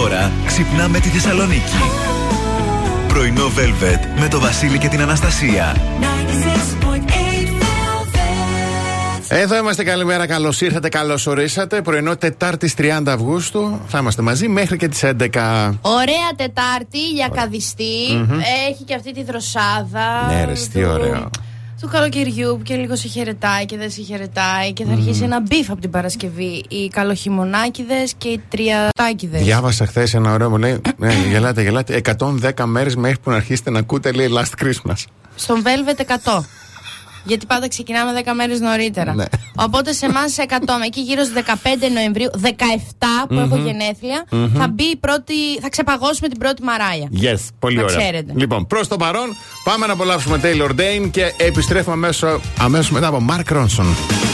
Τώρα ξυπνάμε τη Θεσσαλονίκη. Πρωινό Velvet με το Βασίλη και την Αναστασία. Εδώ είμαστε, καλημέρα, καλώς ήρθατε, καλώς ορίσατε. Πρωινό Τετάρτη 30 Αυγούστου. Θα είμαστε μαζί μέχρι και τις 11. Ωραία Τετάρτη για καδιστή. Έχει και αυτή τη δροσάδα. Ναι, ρε, τι του- ωραίο. Του καλοκαιριού που και λίγο σε χαιρετάει και δεν σε χαιρετάει και θα αρχίσει ένα beef από την Παρασκευή. Οι καλοχειμωνάκηδες και οι τριαντάκηδες. Διάβασα χθες ένα ωραίο μου λέει. Ναι, γελάτε, γελάτε. 110 μέρες μέχρι που να αρχίσετε να ακούτε λέει Last Christmas. Στον Velvet 100. Γιατί πάντα ξεκινάμε 10 μέρες νωρίτερα. Ναι. Οπότε σε εμάς 100, με εκεί γύρω στις 15 Νοεμβρίου, 17 που έχω γενέθλια, θα μπει η πρώτη. θα ξεπαγώσουμε την πρώτη Μαράια. Yes, πολύ Να ωραία. ξέρετε. Λοιπόν, προς το παρόν, πάμε να απολαύσουμε Taylor Dane και επιστρέφουμε αμέσως αμέσως μετά από Mark Ronson.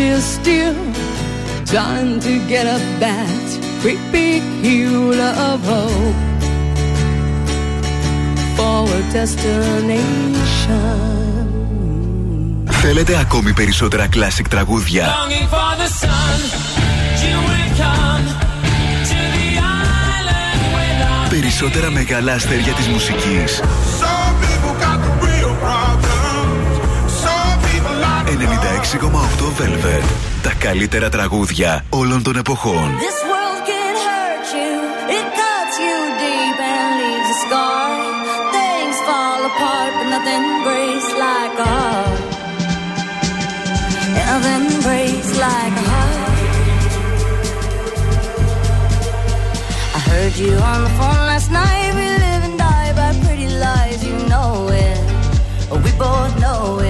time. get up that great big hill of hope for a destination. Θέλετε ακόμη περισσότερα classic τραγούδια; Περισσότερα μεγάλα αστέρια της μουσικής. 96,8 Velvet. Τα καλύτερα τραγούδια όλων των εποχών. Nothing breaks like a heart. Nothing breaks like a heart. I heard you on the phone last night. We live and die by pretty lies. You know it. We both know it.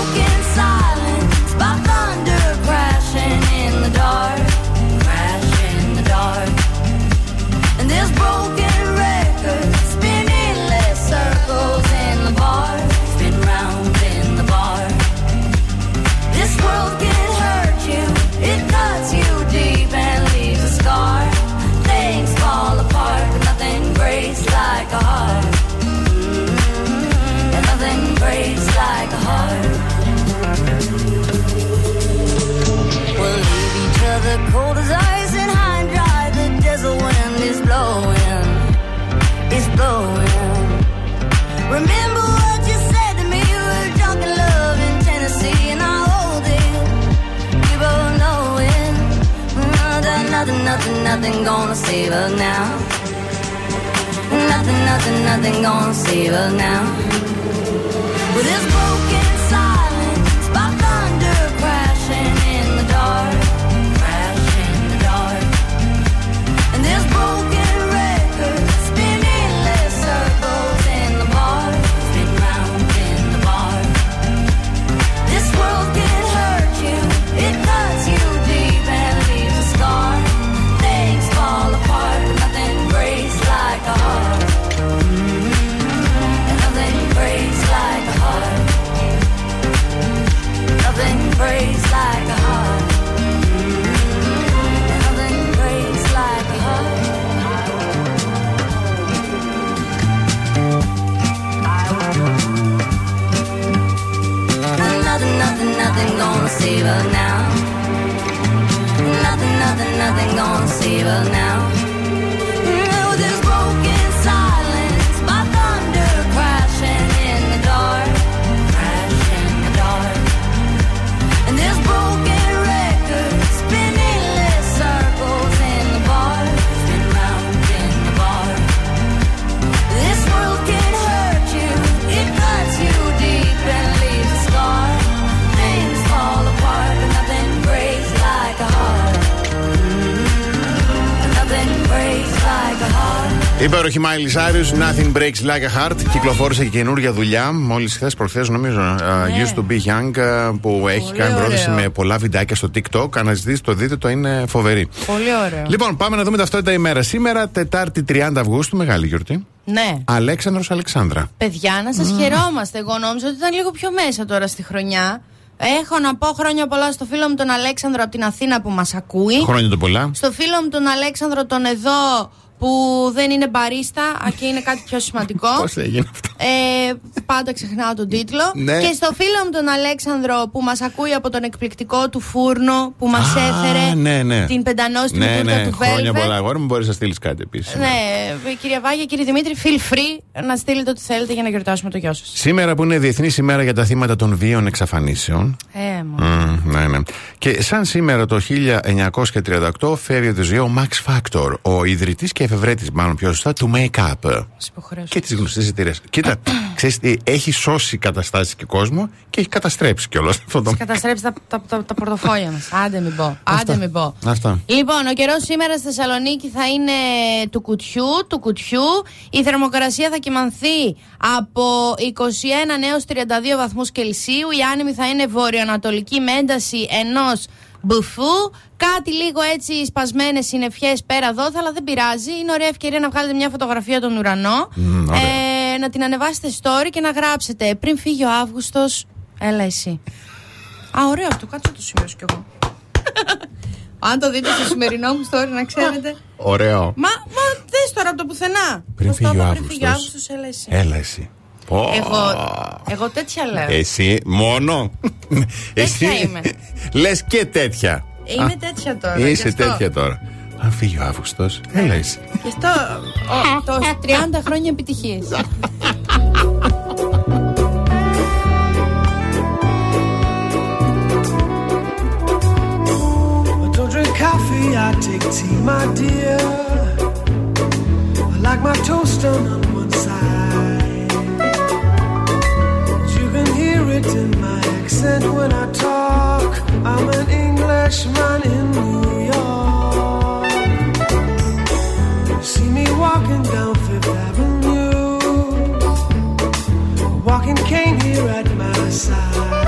Miley Cyrus, Nothing Breaks Like a Heart. Κυκλοφόρησε και καινούργια δουλειά. Μόλις χθες προχθές, νομίζω, uh, Used to Be Young, uh, που έχει κάνει ωραίο. πρόταση με πολλά βιντεάκια στο TikTok. Αναζητήσει το δείτε, το είναι φοβερή. Πολύ ωραίο. Λοιπόν, πάμε να δούμε ταυτότητα ημέρα. Σήμερα, Τετάρτη 30 Αυγούστου, μεγάλη γιορτή. Ναι. Αλέξανδρος Αλεξάνδρα. Παιδιά, να σας χαιρόμαστε. Εγώ νόμιζα ότι ήταν λίγο πιο μέσα τώρα στη χρονιά. Έχω να πω χρόνια πολλά στο φίλο μου τον Αλέξανδρο από την Αθήνα που μας ακούει. Χρόνια το πολλά. Στο φίλο μου τον Αλέξανδρο τον εδώ που δεν είναι μπαρίστα α, και είναι κάτι πιο σημαντικό. Πώς έγινε αυτό; Ε, πάντα ξεχνάω τον τίτλο. Ναι. Και στο φίλο μου τον Αλέξανδρο που μας ακούει από τον εκπληκτικό του φούρνο που μας Α, έφερε ναι, ναι. την πεντανόστιμη Ναι, τούρτα ναι, του χρόνια Velvet. πολλά. Αγόρι μου, μπορείς να στείλεις κάτι επίσης. Ναι, κυρία Βάγια, κύριε Δημήτρη, feel free να στείλετε ό,τι θέλετε για να γιορτάσουμε το γιο σας. Σήμερα που είναι Διεθνής ημέρα για τα θύματα των βίων εξαφανίσεων. Ε, μου. Μμ, ναι, ναι. Και σαν σήμερα το 1938 φεύγει από τη ζωή ο Max Factor, ο ιδρυτής και εφευρέτης, μάλλον πιο σωστά, του make-up. Σας υποχρέωσα. Και τις γνωστές εταιρείε. Κοίτα, ξέρεις τι, έχει σώσει καταστάσεις και κόσμο και έχει καταστρέψει κιόλας αυτό το. Καταστρέψει τα, τα, τα, τα πορτοφόλια μας. Άντε μην πω. Άντε μην πω. Αυτά. Λοιπόν, ο καιρός σήμερα στη Θεσσαλονίκη θα είναι του κουτιού, του κουτιού. Η θερμοκρασία θα κυμανθεί από 21 έως 32 βαθμούς Κελσίου. Η άνεμη θα είναι βορειοανατολική με ένταση ενός μπουφού. Κάτι λίγο έτσι σπασμένες συννεφιές πέρα εδώ, αλλά δεν πειράζει. Είναι ωραία ευκαιρία να βγάλετε μια φωτογραφία τον ουρανό. Μμμ, ωραία. ε, να την ανεβάσετε story και να γράψετε πριν φύγει ο Αύγουστος, έλα εσύ. Α, ωραίο αυτό, κάτσε να το σημειώσω κι εγώ. Αν το δείτε στο σημερινό μου story, να ξέρετε. Ωραίο. Μα, μα δες τώρα από το πουθενά. Πριν Πώς το φύγει ο είπα, Πριν φύγει ο Αύγουστος. Αύγουστος, έλα εσύ. Έλα εσύ. Πω. Εγώ, εγώ τέτοια λέω. Εσύ μόνο. Τέτοια είμαι. Λες και τέτοια. Είμαι Α, τέτοια τώρα. γι' Είσαι αυτό. τέτοια τώρα. Αν φύγει ο Αύγουστο, έλα εσύ. Γι' αυτό ο, το 30 χρόνια επιτυχίες. I don't drink coffee, I take tea, my dear. I like my toast done on one side. You can hear it in my accent when I talk. I'm an Englishman in New York. See me walking down Fifth Avenue, walking cane here at my side.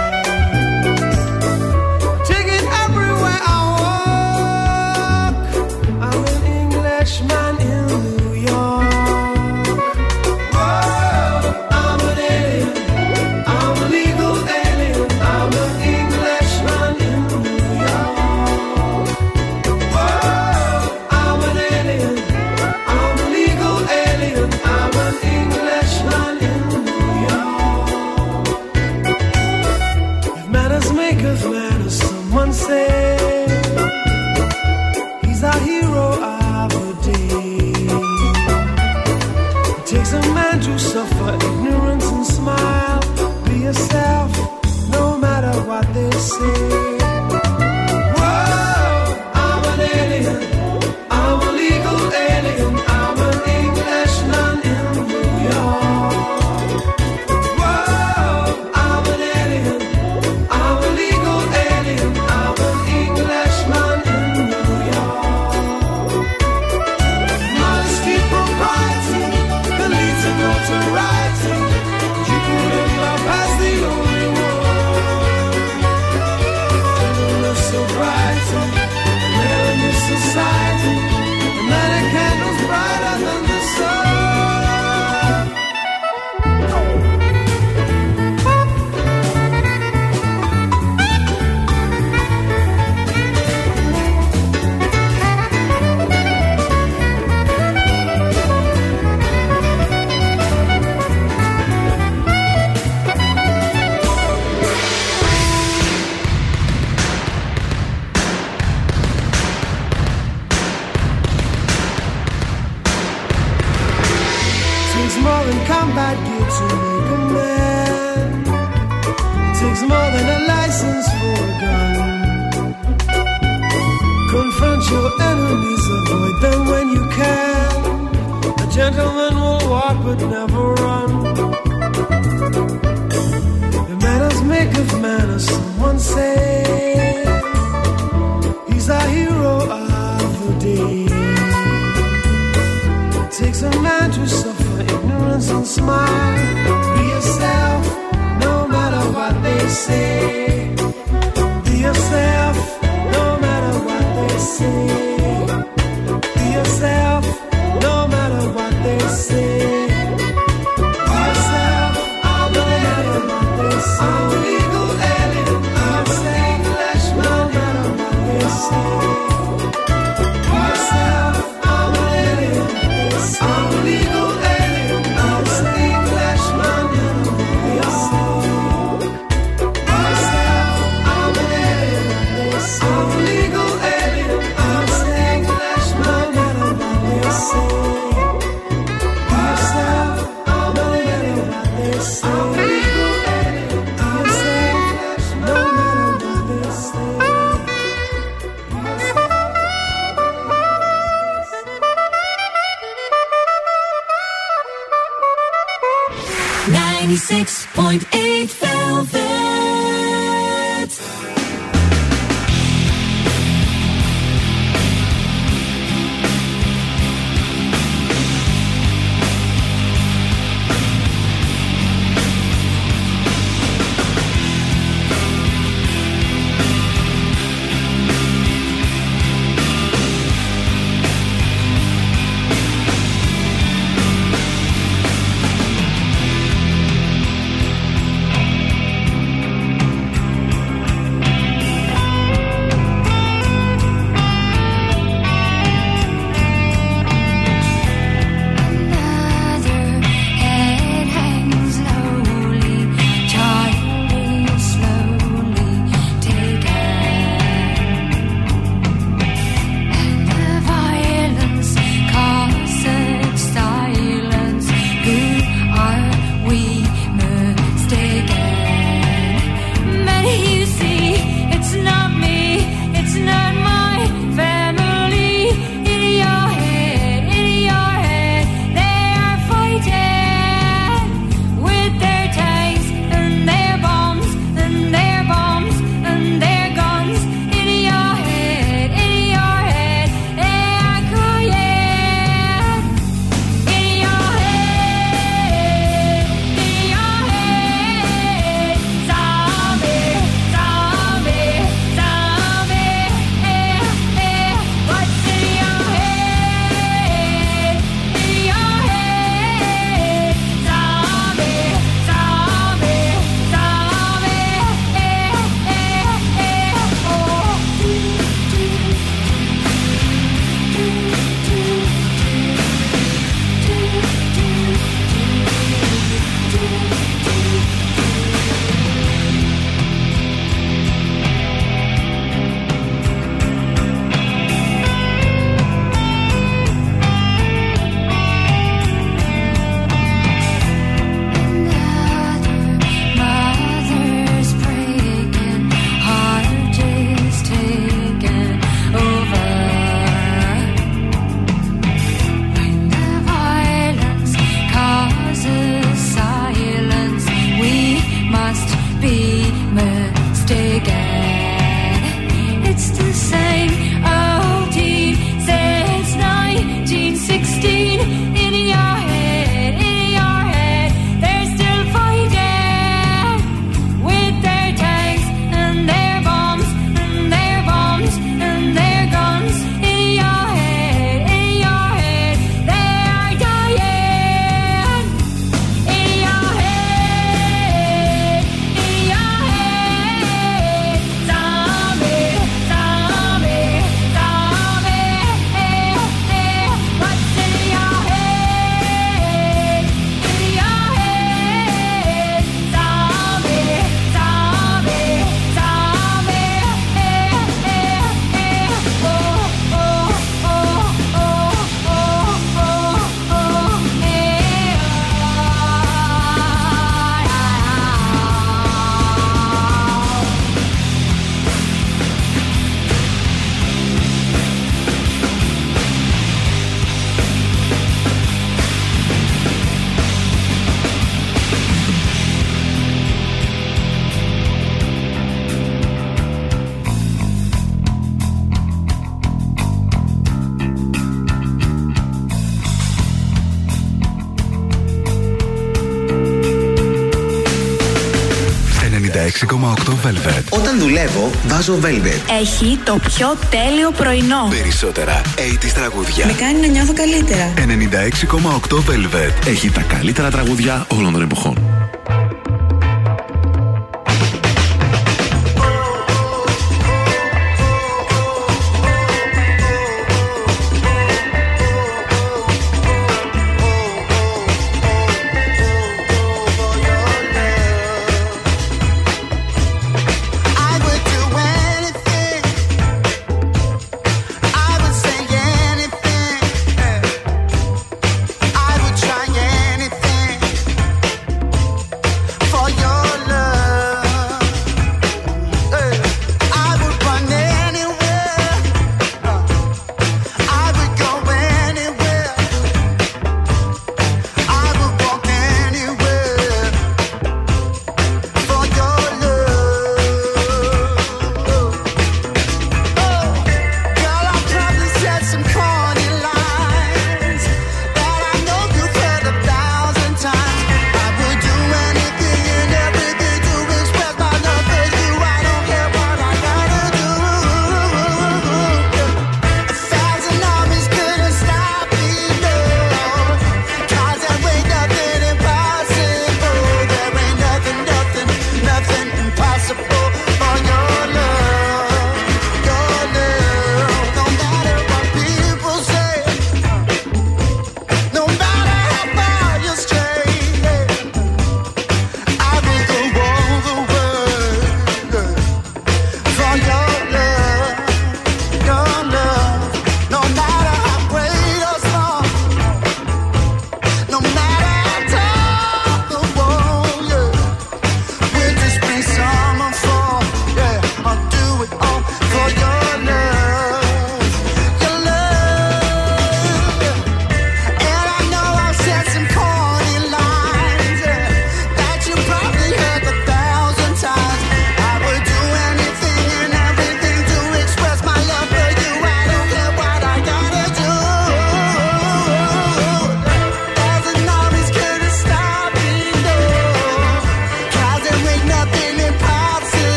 Velvet. Όταν δουλεύω, βάζω Velvet. Έχει το πιο τέλειο πρωινό. Περισσότερα 80's τραγούδια. Με κάνει να νιώθω καλύτερα. 96,8 Velvet. Έχει τα καλύτερα τραγούδια όλων των εποχών.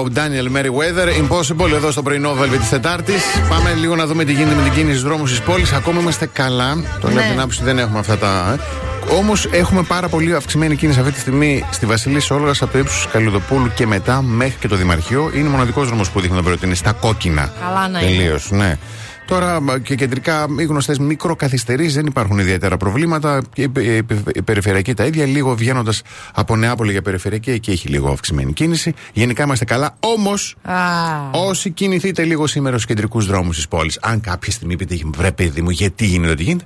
Από Daniel Merriweather. Impossible εδώ στο πρωινό Velvet της Τετάρτης. Πάμε λίγο να δούμε τι γίνεται με την κίνηση στους δρόμους της πόλης. Ακόμα είμαστε καλά. Το λέω Ναι. από την άποψη δεν έχουμε αυτά τα. Όμως έχουμε πάρα πολύ αυξημένη κίνηση αυτή τη στιγμή στη Βασιλής Όλγας από το ύψος Καλλιδοπούλου και μετά μέχρι και το Δημαρχείο. Είναι ο μοναδικός δρόμος που δείχνει να προτείνει στα κόκκινα. Καλά να είναι. Τελείως, ναι. Τώρα μα, και κεντρικά οι γνωστές μικροκαθυστερήσει δεν υπάρχουν ιδιαίτερα προβλήματα. Και η, η- η περιφερειακή τα ίδια. Λίγο βγαίνοντας από Νεάπολη για περιφερειακή, εκεί έχει λίγο αυξημένη κίνηση. Γενικά είμαστε καλά. Όμως, Α, όσοι κινηθείτε λίγο σήμερα στους κεντρικούς δρόμους της πόλης, αν κάποια στιγμή πείτε, βρε παιδί μου, γιατί γίνεται ό,τι γίνεται,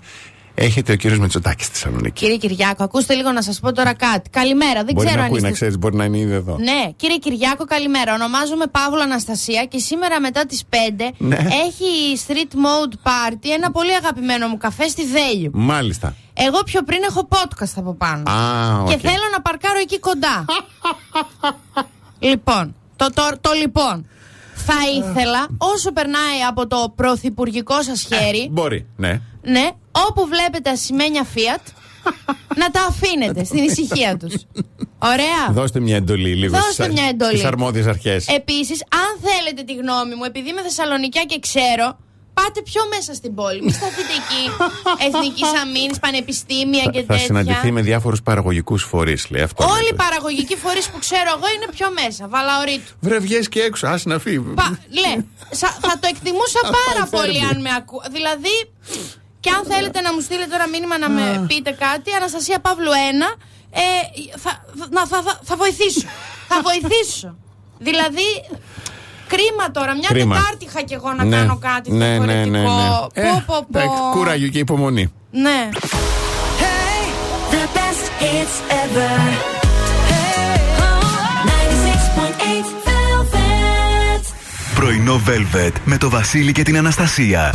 έχετε ο κύριος Μετσοτάκη στη Θεσσαλονίκη. κύριε Κυριάκο, ακούστε λίγο να σας πω τώρα κάτι. Καλημέρα, δεν Μπορεί ξέρω να αν ακούει, είστε. να ξέρεις, μπορεί να είναι ήδη εδώ. Ναι, κύριε Κυριάκο, καλημέρα. Ονομάζομαι Παύλο Αναστασία και σήμερα μετά τις 5 Ναι. έχει street mode party ένα πολύ αγαπημένο μου καφέ στη Δέλιου. Μάλιστα. Εγώ πιο πριν έχω podcast από πάνω. Α, οκ. Και θέλω να παρκάρω εκεί κοντά. λοιπόν, το, το, το λοιπόν. Θα ήθελα όσο περνάει από το πρωθυπουργικό σας χέρι, Μπορεί, ναι. ναι, όπου βλέπετε ασημένια Fiat, να τα αφήνετε στην ησυχία τους. Ωραία. Δώστε μια εντολή λίγο Δώστε στις- μια εντολή. στις αρμόδιες αρχές. Επίσης, αν θέλετε τη γνώμη μου, επειδή είμαι Θεσσαλονικιά και ξέρω, πάτε πιο μέσα στην πόλη. Μην σταθείτε εκεί. Εθνική Αμήνη, πανεπιστήμια και Θα συναντηθεί τέτοια. με διάφορους παραγωγικούς φορείς, λέει αυτό. Όλοι οι λέτε. παραγωγικοί φορείς που ξέρω εγώ είναι πιο μέσα. Βαλαωρίτου. Βρε βγες και έξω, ας να φύγει. Πα, λέ, σα- θα το εκτιμούσα Θα πάρα πάει πολύ Φέρμπι. αν με ακούω. Δηλαδή, και αν θέλετε να μου στείλετε τώρα μήνυμα να με πείτε κάτι, Αναστασία Παύλου 1, ε, θα, να, θα, θα, θα βοηθήσω. θα βοηθήσω. Δηλαδή, κρίμα τώρα. Μια Κρίμα. Τετάρτη είχα κι εγώ να Ναι. κάνω κάτι ναι, ναι, διαφορετικό. ναι, ναι. Πω, Ε, πω, πω. εντάξει, κουράγιο και υπομονή. Ναι. The best hits ever. Oh, 96.8 Velvet. Πρωινό Velvet με το Βασίλη και την Αναστασία.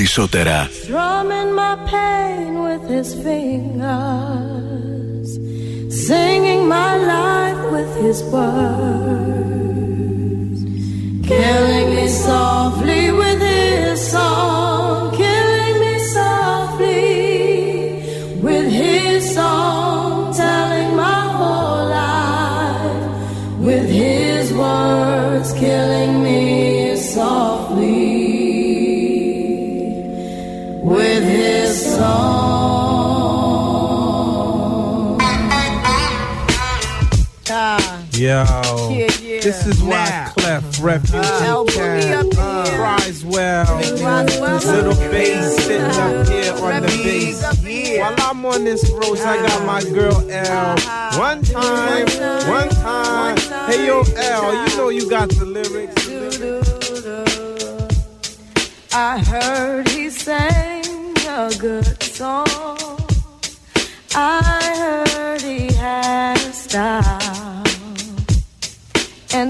περισσότερα. Strumming my pain with his fingers, singing my life with his words, killing me softly with his This is why Now. Clef Refugee Uh, put me Cat up cries well. Little bass sitting up uh-huh. here on the bass. While I'm on this road, I got my uh-huh. girl L. Uh-huh. One time, one time. Hey yo, L, you know you got the lyrics. I heard he sang a good song. I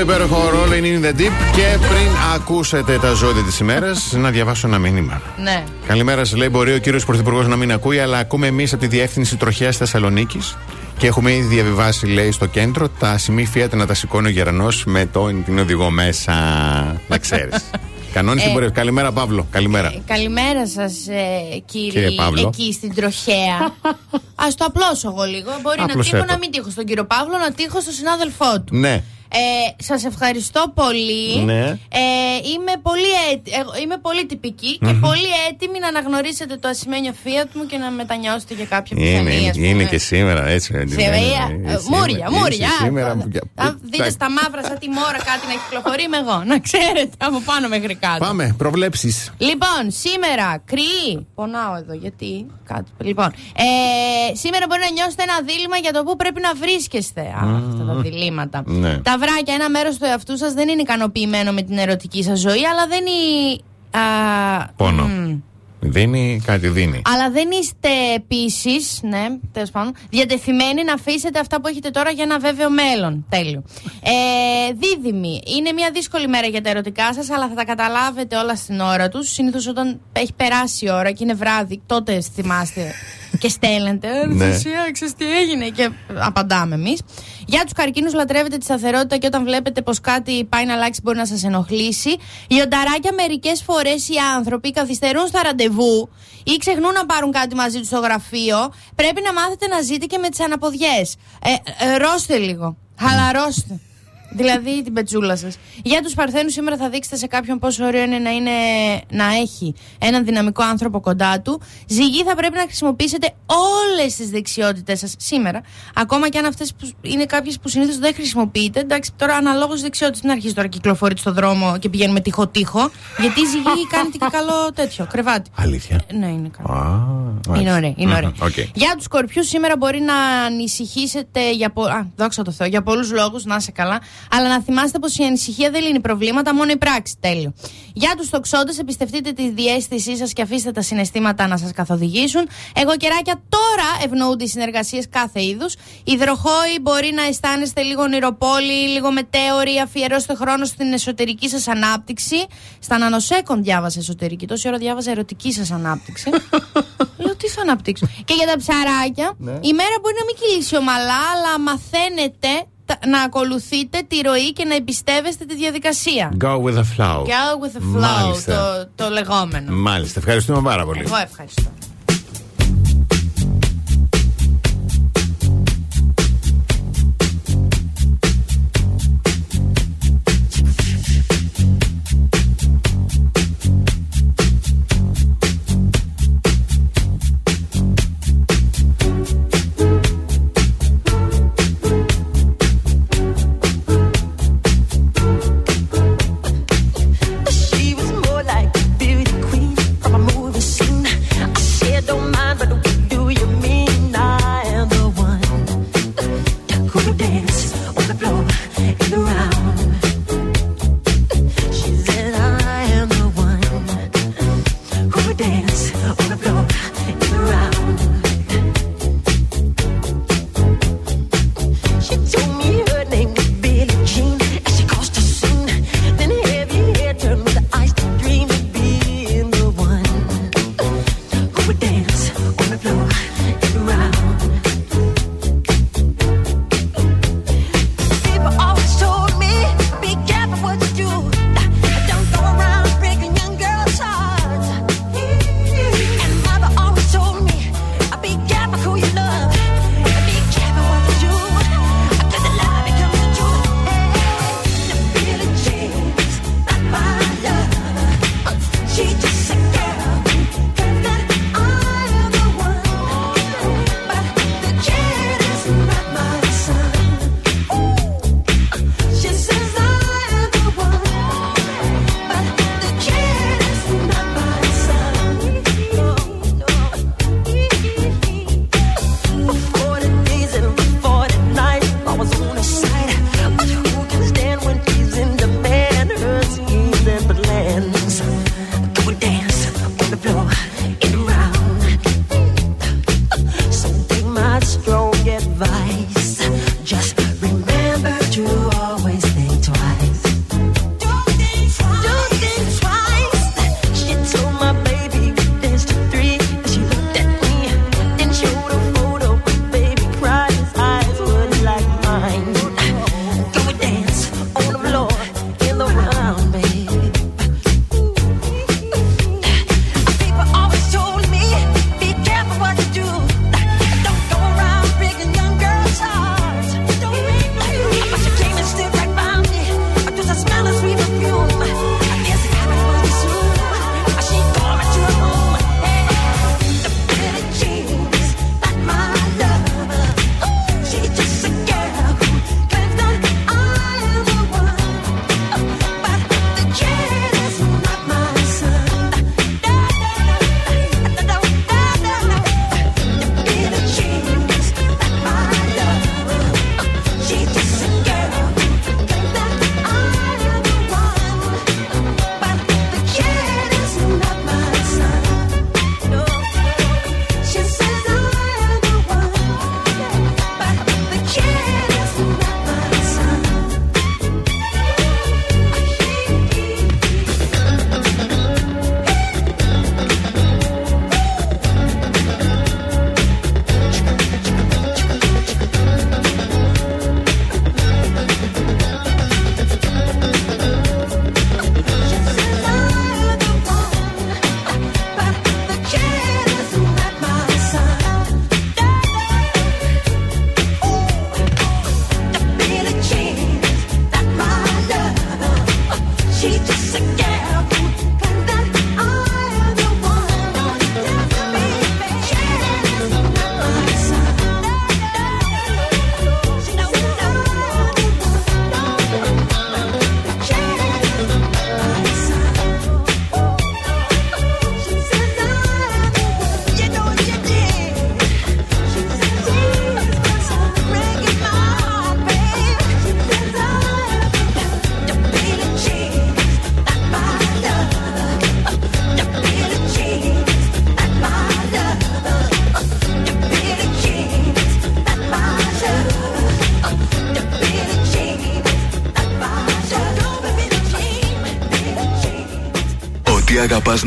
υπέροχο Rolling in the Deep. Και πριν ακούσετε τα ζώδια της ημέρας, να διαβάσω ένα μήνυμα. Ναι. Καλημέρα, σας λέει. Μπορεί ο κύριος Πρωθυπουργός να μην ακούει, αλλά ακούμε εμείς από τη διεύθυνση τροχέας Θεσσαλονίκης. Και έχουμε ήδη διαβιβάσει, λέει, στο κέντρο τα σημεία Fiat να τα σηκώνει ο Γερανός με το την οδηγό μέσα. Να ξέρεις. Κανόνιση Ε. μπορεί. Καλημέρα, Παύλο. Καλημέρα. Καλημέρα σας, κύριε, Κύριε Παύλο. εκεί στην τροχέα. Α το απλώσω εγώ λίγο. Μπορεί Απλώσέ να τύχω το. να μην τύχω στον κύριο Παύλο, να τύχω στον συνάδελφό του. Ναι. Ε, Σας ευχαριστώ πολύ. Ναι. Ε, είμαι, πολύ έτη- εγώ είμαι πολύ τυπική και Μμμ. πολύ έτοιμη να αναγνωρίσετε το ασημένιο Fiat μου και να μετανιώσετε για κάποια Είναι, πιθανή. είναι, ας πούμε. είναι και σήμερα έτσι. Σήμερα, Είναι, ε, είναι ε, σήμερα. Μούρια, Είσαι μούρια. Σήμερα. Αν δείτε στα μαύρα σαν τη μόρα κάτι να κυκλοφορεί, είμαι εγώ. Να ξέρετε από πάνω μέχρι κάτω. Πάμε, προβλέψεις. Λοιπόν, σήμερα, κρύη. Πονάω εδώ, γιατί. Κάτω. Λοιπόν, ε, σήμερα μπορεί να νιώσετε ένα δίλημα για το πού πρέπει να βρίσκεστε. Α, αυτά τα διλήμματα. Ναι. Τα βράκια, ένα μέρος του εαυτού σας δεν είναι ικανοποιημένο με την ερωτική σας ζωή, αλλά δεν είναι. Α, Πόνο. μ, Δίνει, κάτι δίνει. αλλά δεν είστε επίση, ναι, τέλος πάντων, διατεθειμένοι να αφήσετε αυτά που έχετε τώρα για ένα βέβαιο μέλλον. Τέλειο. Ε, δίδυμοι, είναι μια δύσκολη μέρα για τα ερωτικά σας, αλλά θα τα καταλάβετε όλα στην ώρα τους. Συνήθως όταν έχει περάσει η ώρα και είναι βράδυ, τότε θυμάστε και στέλνετε. Ε, Ναι. Θεσία, ξέρεις τι έγινε και απαντάμε εμείς. Για τους καρκίνους, λατρεύετε τη σταθερότητα και όταν βλέπετε πως κάτι πάει να αλλάξει, μπορεί να σας ενοχλήσει. Λιονταράκια, μερικές φορές οι άνθρωποι καθυστερούν στα ραντεβού ή ξεχνούν να πάρουν κάτι μαζί τους στο γραφείο. Πρέπει να μάθετε να ζείτε και με τις αναποδιές. Ε, ε, ρώστε λίγο. Χαλαρώστε. Δηλαδή την πετσούλα σας. Για τους Παρθένους, σήμερα θα δείξετε σε κάποιον πόσο ωραίο είναι να, είναι να έχει έναν δυναμικό άνθρωπο κοντά του. Ζυγή, θα πρέπει να χρησιμοποιήσετε όλες τις δεξιότητές σας σήμερα. Ακόμα και αν αυτές είναι κάποιες που συνήθως δεν χρησιμοποιείτε. Εντάξει, τώρα αναλόγως δεξιότητε. Μην αρχίσει τώρα κυκλοφορείτε στο δρόμο και πηγαίνουμε τοίχο-τοίχο. Γιατί η ζυγή κάνετε και καλό τέτοιο κρεβάτι. Αλήθεια; Ε, Ναι, είναι καλό. Α, Είναι ωραία. Είναι ωραία. Μμμ, οκ. Για τους σκορπιούς, σήμερα μπορεί να ανησυχήσετε για, πο... Α, δόξα τω Θεώ, για πολλούς λόγους, να είσαι καλά. Αλλά να θυμάστε πως η ανησυχία δεν λύνει προβλήματα, μόνο η πράξη. Τέλειο. Για τους τοξότες, εμπιστευτείτε τη διέστησή σας και αφήστε τα συναισθήματα να σας καθοδηγήσουν. Εγώ κεράκια τώρα ευνοούνται οι συνεργασίες κάθε είδους. Υδροχόοι μπορεί να αισθάνεστε λίγο ονειροπόλη, λίγο μετέωρη. Αφιερώστε χρόνο στην εσωτερική σας ανάπτυξη. Στα νανοσέκον διάβασα εσωτερική. Τόση ώρα διάβαζα ερωτική σας ανάπτυξη. Λέω τι θα αναπτύξω; Και για τα ψαράκια, Ναι. η μέρα μπορεί να μην κυλήσει ομαλά, αλλά μαθαίνετε τα- να ακολουθείτε τη ροή και να εμπιστεύεστε τη διαδικασία. Go with the flow. Go with the flow, Μάλιστα. το, το λεγόμενο. Μάλιστα, ευχαριστούμε πάρα πολύ. Εγώ ευχαριστώ.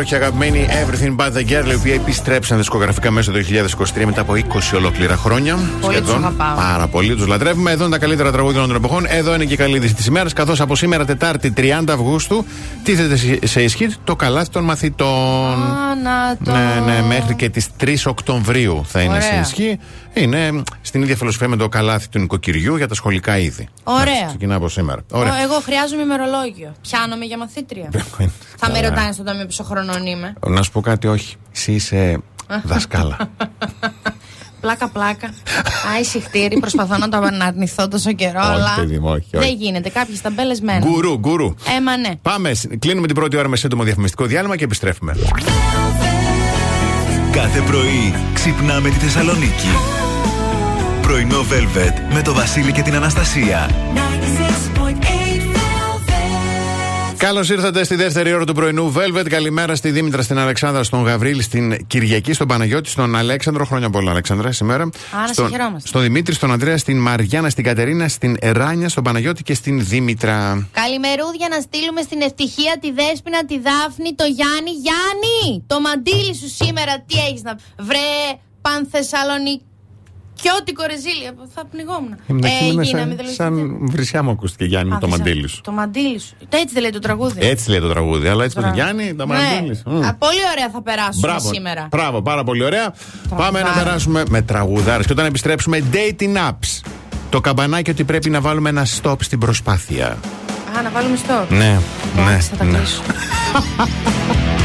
υπέροχη, αγαπημένη Everything But The Girl, οι οποίοι επιστρέψαν δισκογραφικά μέσα το 2023 μετά από 20 ολόκληρα χρόνια. Πολύ τους αγαπάω. Πάρα πολύ τους λατρεύουμε. Εδώ είναι τα καλύτερα τραγούδια των εποχών. Εδώ είναι και η καλή είδηση της ημέρας. Καθώς από σήμερα, Τετάρτη 30 Αυγούστου, τίθεται σε- σε ισχύ το καλάθι των μαθητών. Α, να το. Ναι, ναι, μέχρι και τις 3 Οκτωβρίου θα είναι Ωραία. σε ισχύ. Είναι στην ίδια φιλοσοφία με το καλάθι του νοικοκυριού για τα σχολικά είδη. Ωραία. Εντάξει, Ξεκινά από σήμερα. Ωραία. Ο- Εγώ χρειάζομαι ημερολόγιο. Πιάνομαι για μαθήτρια. Θα με ρωτάνε στον ταμείο πόσο χρονών είμαι. Να σου πω κάτι, όχι. Εσύ είσαι δασκάλα. Πλάκα, πλάκα. Α, ησυχτήρι. Προσπαθώ να το αναρνηθώ τόσο καιρό, Όχι, αλλά. παιδί μου, όχι, όχι. Δεν γίνεται. Κάποιες ταμπέλες μένουν. Γκουρού, γκουρού. Ε, μα ναι. Πάμε, σ- κλείνουμε την πρώτη ώρα με σύντομο διαφημιστικό διάλειμμα και επιστρέφουμε. Κάθε πρωί ξυπνάμε τη Θεσσαλονίκη. Πρωινό Velvet με το Βασίλη και την Αναστασία. Καλώς ήρθατε στη δεύτερη ώρα του πρωινού Velvet. Καλημέρα στη Δήμητρα, στην Αλεξάνδρα, στον Γαβρίλη, στην Κυριακή, στον Παναγιώτη, στον Αλέξανδρο. Χρόνια πολλά, Αλέξανδρα, σήμερα. Άρα στον, σε χαιρόμαστε. στον Δημήτρη, στον Ανδρέα, στην Μαριάννα, στην Κατερίνα, στην Εράνια, στον Παναγιώτη και στην Δήμητρα. Καλημερούδια να στείλουμε στην ευτυχία τη Δέσποινα, τη Δάφνη, το Γιάννη. Γιάννη! Το μαντίλι σου σήμερα τι έχεις να. Βρε, Πανθεσσαλονίκη. Και ό,τι κορεζίλια θα πνιγόμουν. Ε, Έγινα, ε, σαν, σαν βρυσιά μου ακούστηκε Γιάννη με το μαντίλι σου. Το μαντίλι σου. Έτσι δεν λέει το τραγούδι. Έτσι λέει το τραγούδι. Αλλά έτσι Μπράβο. Γιάννη, τα ναι. μαντίλι σου. Mm. Πολύ ωραία θα περάσουμε Μπράβο. σήμερα. Μπράβο, πάρα πολύ ωραία. Πάμε να περάσουμε με τραγουδάρες. Και όταν επιστρέψουμε, dating apps. Το καμπανάκι ότι πρέπει να βάλουμε ένα stop στην προσπάθεια. Α, να βάλουμε stop. Ναι, ναι. Θα τα ναι.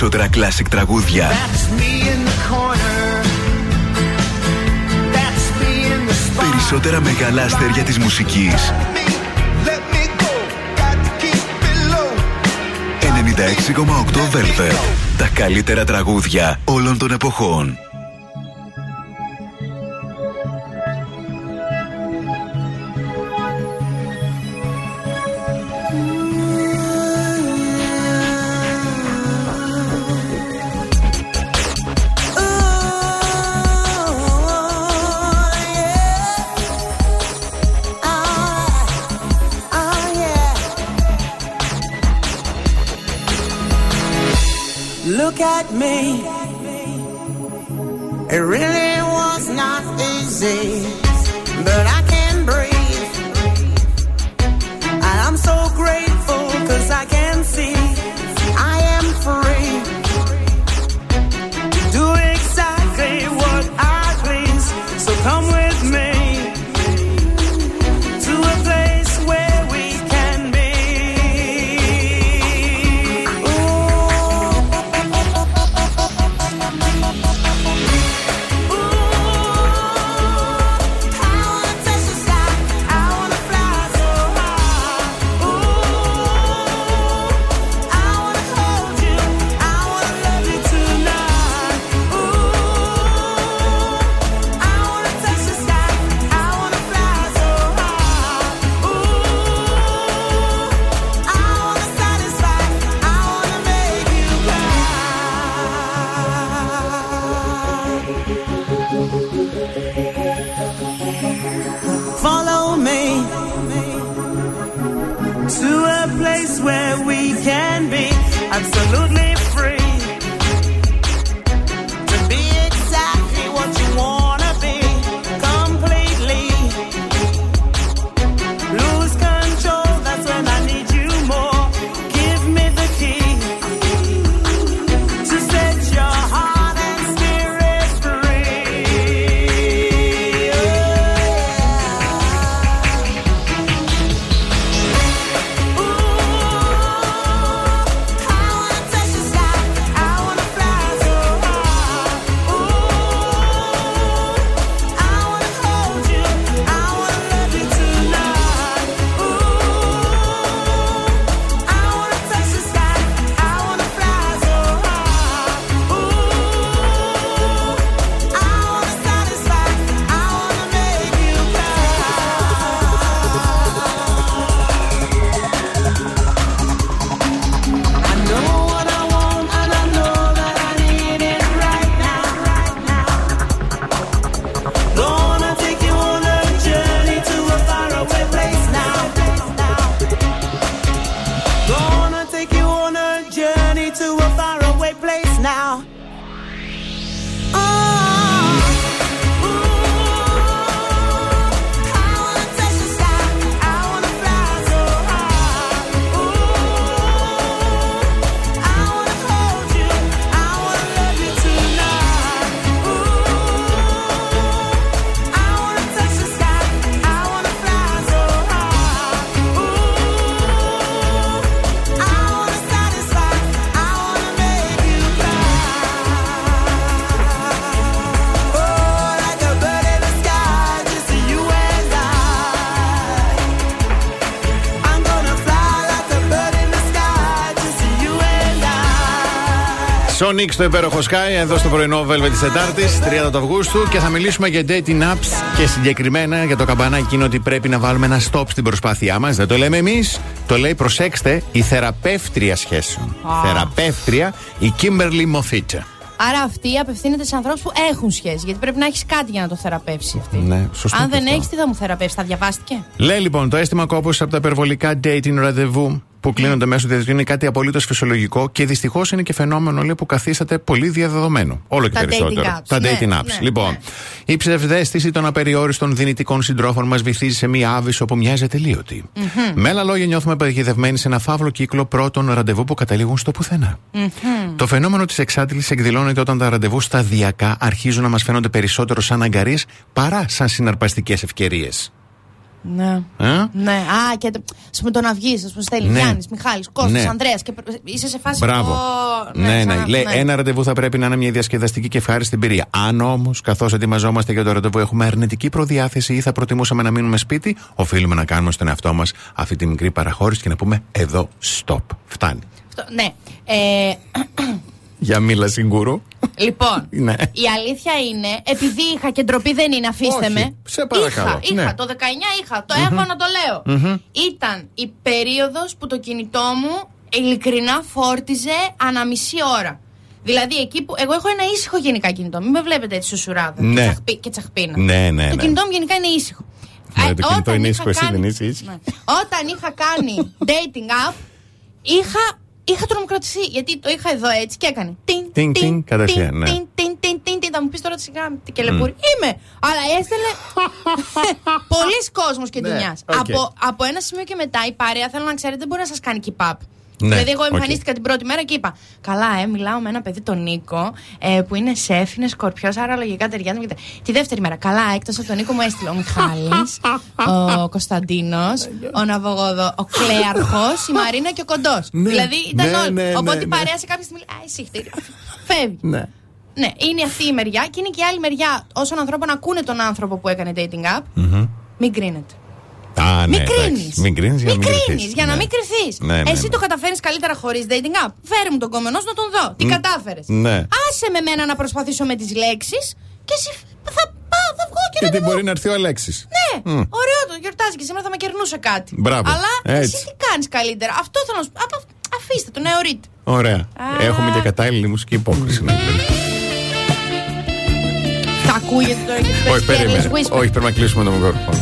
περισσότερα κλασικ τραγούδια. Περισσότερα μεγάλα αστέρια της μουσικής. 96,8 Velvet. Τα καλύτερα τραγούδια όλων των εποχών. Sonic στο υπέροχο Sky, εδώ στο πρωινό Velvet της Τετάρτης, 30 του Αυγούστου και θα μιλήσουμε για dating apps και συγκεκριμένα για το καμπανάκι είναι ότι πρέπει να βάλουμε ένα stop στην προσπάθειά μας. Δεν το λέμε εμείς, το λέει, προσέξτε, η θεραπεύτρια σχέσεων. Α. Θεραπεύτρια, η Kimberly Moffitt. Άρα αυτή απευθύνεται σε ανθρώπους που έχουν σχέση. Γιατί πρέπει να έχεις κάτι για να το θεραπεύσει αυτή. Ναι, σωστό. Αν και δεν αυτό. έχεις, τι θα μου θεραπεύσεις, θα διαβάστηκε; Λέει λοιπόν το αίσθημα κόπο από τα υπερβολικά dating ραντεβού που κλείνονται μέσω διαδικτύου είναι κάτι απολύτως φυσιολογικό και δυστυχώς είναι και φαινόμενο λέει, που καθίσταται πολύ διαδεδομένο. Όλο και Τα περισσότερο. dating apps. Τα Ναι, dating apps. ναι, λοιπόν, η ψευδέστηση των απεριόριστων δυνητικών συντρόφων μας βυθίζει σε μία άβυσο που μοιάζει ατελείωτη. Με άλλα λόγια, νιώθουμε παγιδευμένοι σε ένα φαύλο κύκλο πρώτων ραντεβού που καταλήγουν στο πουθενά. Το φαινόμενο της εξάντλησης εκδηλώνεται όταν τα ραντεβού σταδιακά αρχίζουν να μας φαίνονται περισσότερο σαν αγκαρίες παρά σαν συναρπαστικές ευκαιρίες. Ναι. Ε; Ναι, α, και το, ας πούμε το να βγεις, ας πούμε στέλνει Ναι. Γιάννη, Μιχάλης, Κώστας, Ναι. Ανδρέας και προ- είσαι σε φάση. Μπράβο. «Ω, Ναι, ναι. σαν- Λέει ένα ραντεβού θα πρέπει να είναι μια διασκεδαστική και ευχάριστη εμπειρία. Αν όμως, καθώς ετοιμαζόμαστε για το ραντεβού, έχουμε αρνητική προδιάθεση ή θα προτιμούσαμε να μείνουμε σπίτι, οφείλουμε να κάνουμε στον εαυτό μας αυτή τη μικρή παραχώρηση και να πούμε εδώ, stop. Φτάνει. Αυτό- ναι. Ε, Για μίλα συγκούρου. λοιπόν, Ναι. η αλήθεια είναι, επειδή είχα και ντροπή δεν είναι, αφήστε Όχι, με. σε παρακαλώ, Είχα, είχα ναι. το 19 είχα, το έχω να το λέω. Μμμ. Ήταν η περίοδος που το κινητό μου ειλικρινά φόρτιζε ανά μισή ώρα. Δηλαδή εκεί που. Εγώ έχω ένα ήσυχο γενικά κινητό. Μην με βλέπετε έτσι σουσουράδα Ναι. και, τσαχπί, και τσαχπίνα. Ναι, ναι, Το ναι. κινητό μου γενικά είναι ήσυχο. Ναι, Ε, το κινητό όταν είναι είχα ήσυχο, εσύ κάνει- δεν είσαι ήσυχη. Ναι. Όταν είχα κάνει dating app, είχα, είχα τρομοκρατηθεί. Γιατί το είχα εδώ έτσι και έκανε. Τιν, Τιν, τιν, κατευθείαν, ναι. τιν, τιν, τιν, τιν, τιν. Θα μου πεις τώρα τι σιγά τι κελεπούρι. Είμαι. Αλλά έστελνε. Πολλοί κόσμος και Ναι, δουλειά. οκ. Από, από ένα σημείο και μετά η παρέα θέλω να ξέρετε δεν μπορεί να σας κάνει keep up. Ναι, δηλαδή, εγώ οκ. εμφανίστηκα την πρώτη μέρα και είπα: Καλά, ε, μιλάω με ένα παιδί, τον Νίκο, ε, που είναι σεφ, είναι σκορπιός, άρα λογικά ταιριάζει. και τα- Τη δεύτερη μέρα, καλά, εκτός από τον Νίκο μου έστειλε ο Μιχάλης, ο Κωνσταντίνος, ο Ναυογόδο, ο Κλέαρχος, η Μαρίνα και ο Κοντός. Ναι, δηλαδή ήταν ναι, όλοι. ναι, Οπότε ναι, η ναι. παρέα σε κάποια στιγμή λέει: Α, ε σιχτίρι». Φεύγει. Ναι. Ναι, είναι αυτή η μεριά και είναι και η άλλη μεριά. Όσων ανθρώπων ακούνε τον άνθρωπο που έκανε dating app, Μμμ. μην κρίνετε. Α, ναι, Μην εντάξει. κρίνεις. Μην κρίνεις για να μην κρίνεις, κρυθείς. για να Ναι. μην κρυθεί. Ναι, ναι, Εσύ ναι. το καταφέρει καλύτερα χωρίς dating app. Φέρε μου τον κομμενός σου να τον δω. Τι Μ, κατάφερες. ναι. Άσε με μένα να προσπαθήσω με τις λέξεις και εσύ θα πάω, θα βγω και Γιατί δεν μπορεί να έρθει ο Αλέξης. Ναι, Μμ. ωραίο το γιορτάζει και σήμερα θα με κερνούσε κάτι. Μπράβο. Αλλά Έτσι. εσύ τι κάνεις καλύτερα. Αυτό θέλω να σου πω. Απα- Αφήστε τον νεωρίτη. Ωραία. Α. Έχουμε και κατάλληλη μουσική υπόκριση. να πούμε. Θα ακούγεται τώρα και Όχι, περίμενε. Όχι, πρέπει να κλείσουμε το μικρόφωνο.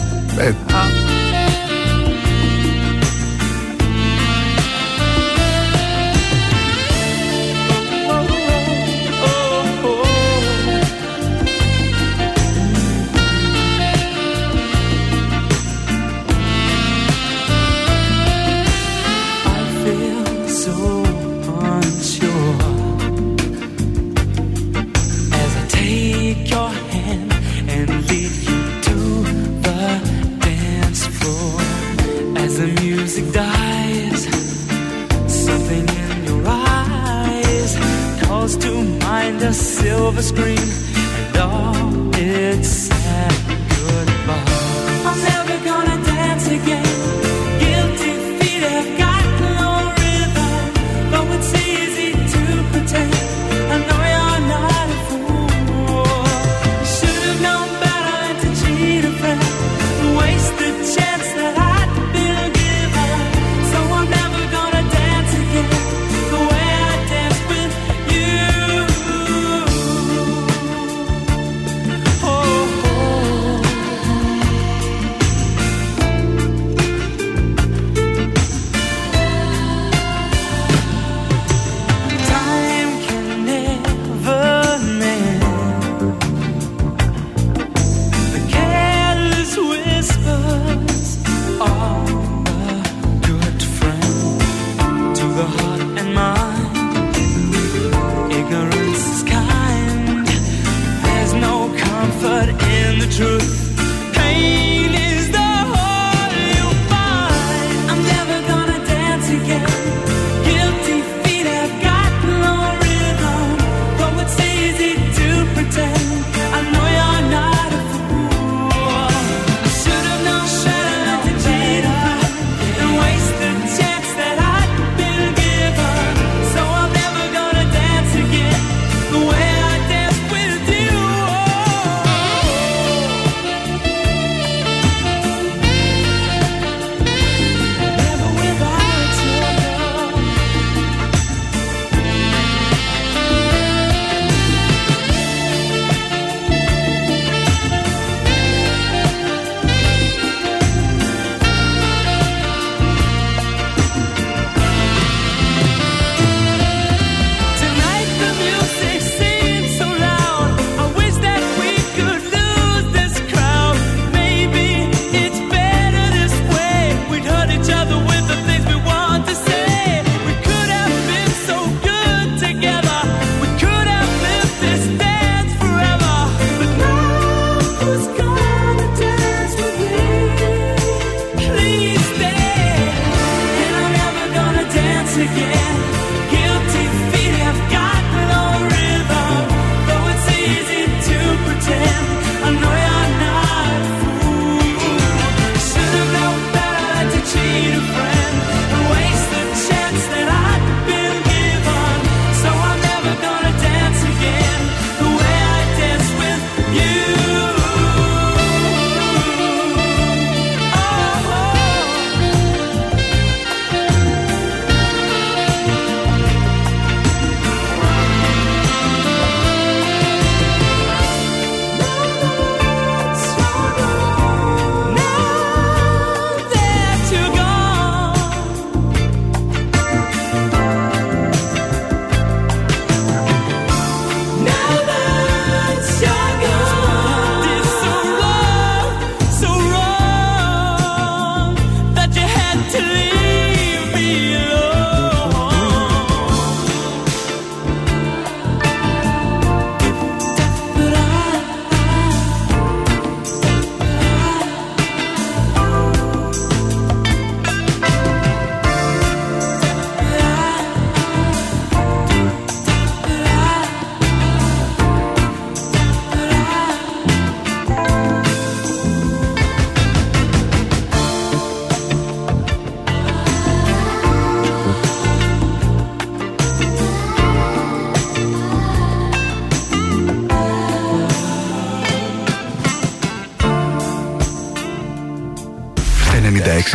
To mind a silver screen and all its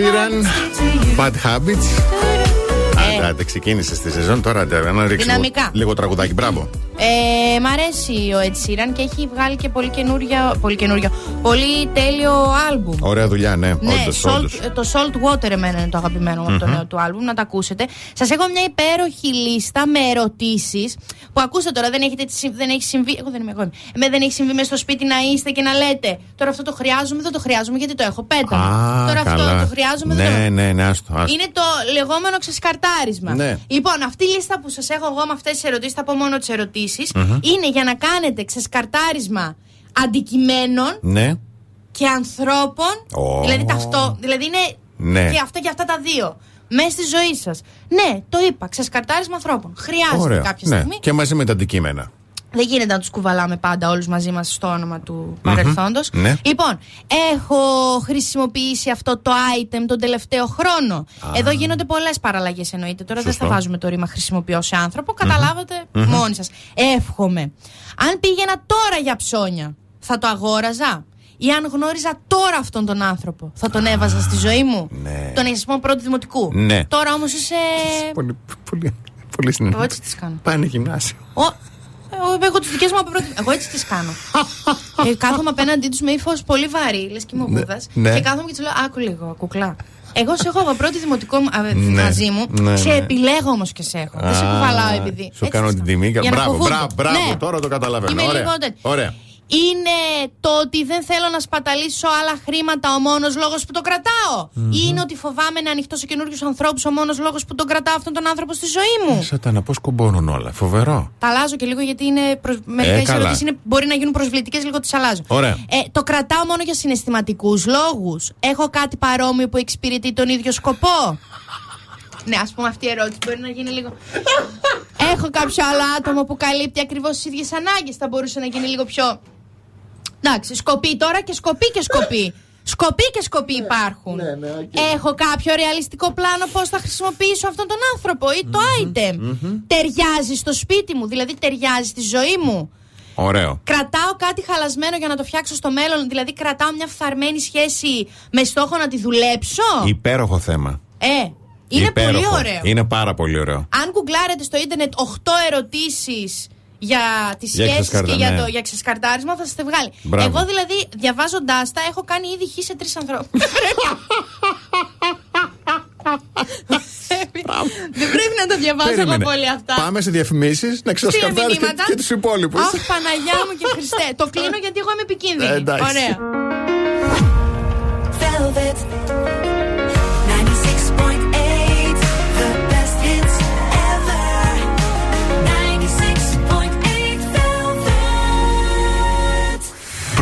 My bad Ed Sheeran, habits lead to you. Bad Habits. Άντε, άντε, ξεκίνησε τη σεζόν τώρα. άντε, Να ρίξουμε Δυναμικά. λίγο τραγουδάκι. Μπράβο. Ε, μ' αρέσει ο Ed Sheeran και έχει βγάλει και πολύ καινούριο, πολύ καινούριο, πολύ τέλειο άλμπουμ. Ωραία δουλειά, ναι. Ναι, όντως, salt- όντως. το Salt Water εμένα είναι το αγαπημένο μου από το Μμμ. νέο του άλμπουμ, να τα ακούσετε. Σας έχω μια υπέροχη λίστα με ερωτήσεις που ακούστε τώρα, δεν, έχετε, συ- δεν έχει συμβεί. Εγώ δεν είμαι εγώ. είμαι. Εμέ δεν έχει συμβεί μέσα στο σπίτι να είστε και να λέτε Τώρα αυτό το χρειάζομαι, δεν το χρειάζομαι γιατί το έχω πέταμα. Α, τώρα καλά. αυτό το χρειάζομαι, δεν το Ναι, ναι, ναι, άστο. άστο. είναι το λεγόμενο ξεσκαρτάρισμα. Ναι. Λοιπόν, αυτή η λίστα που σας έχω εγώ με αυτές τις ερωτήσεις, θα πω μόνο τις ερωτήσεις, Μμμ. είναι για να κάνετε ξεσκαρτάρισμα αντικειμένων Ναι. και ανθρώπων. Ω. Δηλαδή ταυτό. Δηλαδή είναι Ναι. και αυτά και αυτά τα δύο. Μέσα στη ζωή σας. Ναι, το είπα. Ξεσκαρτάρισμα ανθρώπων. Χρειάζεται Ωραία. κάποια Ναι. στιγμή. Και μαζί με τα αντικείμενα. Δεν γίνεται να τους κουβαλάμε πάντα όλους μαζί μας στο όνομα του παρελθόντος. Ναι. Λοιπόν, έχω χρησιμοποιήσει αυτό το item τον τελευταίο χρόνο. Εδώ γίνονται πολλές παραλλαγές εννοείται. Τώρα Σωστό. δεν θα βάζουμε το ρήμα χρησιμοποιώ σε άνθρωπο. Καταλάβατε Μμμ. μόνοι σας. Εύχομαι. Αν πήγαινα τώρα για ψώνια, θα το αγόραζα; Ή αν γνώριζα τώρα αυτόν τον άνθρωπο, θα τον έβαζα στη ζωή μου; Τον εξισμό πρώτου δημοτικού; Ναι. Τώρα όμως είσαι. Πολύ, πολύ, πολύ συνεχή. Εγώ έτσι τι κάνω. Πάνε γυμνάσιο. Ο, ε, εγώ τις δικές μου από πρώτη. Εγώ έτσι τις κάνω. ε, κάθομαι απέναντί τους με ύφος πολύ βαρύ, λες και μου βούδα. ναι. Και κάθομαι και τους λέω: Άκου λίγο, κουκλά. Εγώ σε έχω από πρώτη δημοτικό μου- α, Ναι, μαζί μου. ναι, σε ναι. επιλέγω όμως και σε έχω. Δεν σε Α, κουβαλάω επειδή. Σου κάνω την τιμή. και- Για να Μπράβο, φοβούνται. μπράβο, μπράβο, Ναι. τώρα το καταλαβαίνω. Είμαι Ωραία. Λίγο τέτοιο. Ωραία. Είναι το ότι δεν θέλω να σπαταλήσω άλλα χρήματα ο μόνος λόγος που το κρατάω. Ή είναι ότι φοβάμαι να ανοιχτώ σε καινούριους ανθρώπους ο μόνος λόγος που τον κρατάω αυτόν τον άνθρωπο στη ζωή μου. Σατάνα, πώς κουμπώνουν όλα. Φοβερό. Τα αλλάζω και λίγο γιατί είναι προσ... μερικές καλά. ερωτήσεις είναι, μπορεί να γίνουν προσβλητικές, λίγο τις αλλάζω. Ωραία. Ε, το κρατάω μόνο για συναισθηματικούς λόγους. Έχω κάτι παρόμοιο που εξυπηρετεί τον ίδιο σκοπό. ναι, ας πούμε αυτή η ερώτηση μπορεί να γίνει λίγο. Έχω κάποιο άλλο άτομο που καλύπτει ακριβώς τις ίδιες ανάγκες. Θα μπορούσε να γίνει λίγο πιο. Εντάξει, σκοπή τώρα και σκοπή και σκοπή. Σκοπή και σκοπή υπάρχουν. Έχω κάποιο ρεαλιστικό πλάνο πώς θα χρησιμοποιήσω αυτόν τον άνθρωπο ή το item. Ταιριάζει στο σπίτι μου, δηλαδή ταιριάζει στη ζωή μου. Ωραίο. Κρατάω κάτι χαλασμένο για να το φτιάξω στο μέλλον, δηλαδή κρατάω μια φθαρμένη σχέση με στόχο να τη δουλέψω; Υπέροχο θέμα. Ε, είναι Υπέροχο. πολύ ωραίο. Είναι πάρα πολύ ωραίο. Αν γκουγκλάρετε στο ίντερνετ 8 ερωτήσεις για τις Για σχέσεις ξεσκαρτα- και για, ναι. το, για ξεσκαρτάρισμα, θα σα τη βγάλει. Μπράβο. Εγώ δηλαδή, διαβάζοντάς τα, έχω κάνει ήδη χ σε τρεις ανθρώπους. Δεν πρέπει να τα διαβάζω εγώ Περίμενε. πολύ αυτά. Πάμε σε διαφημίσεις να Στείλε ξεσκαρτάρει και, μηνύματα. και τους υπόλοιπους. Αχ, Παναγιά μου και Χριστέ. το κλείνω γιατί εγώ είμαι επικίνδυνη. Ε, εντάξει. Ωραία.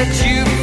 that you've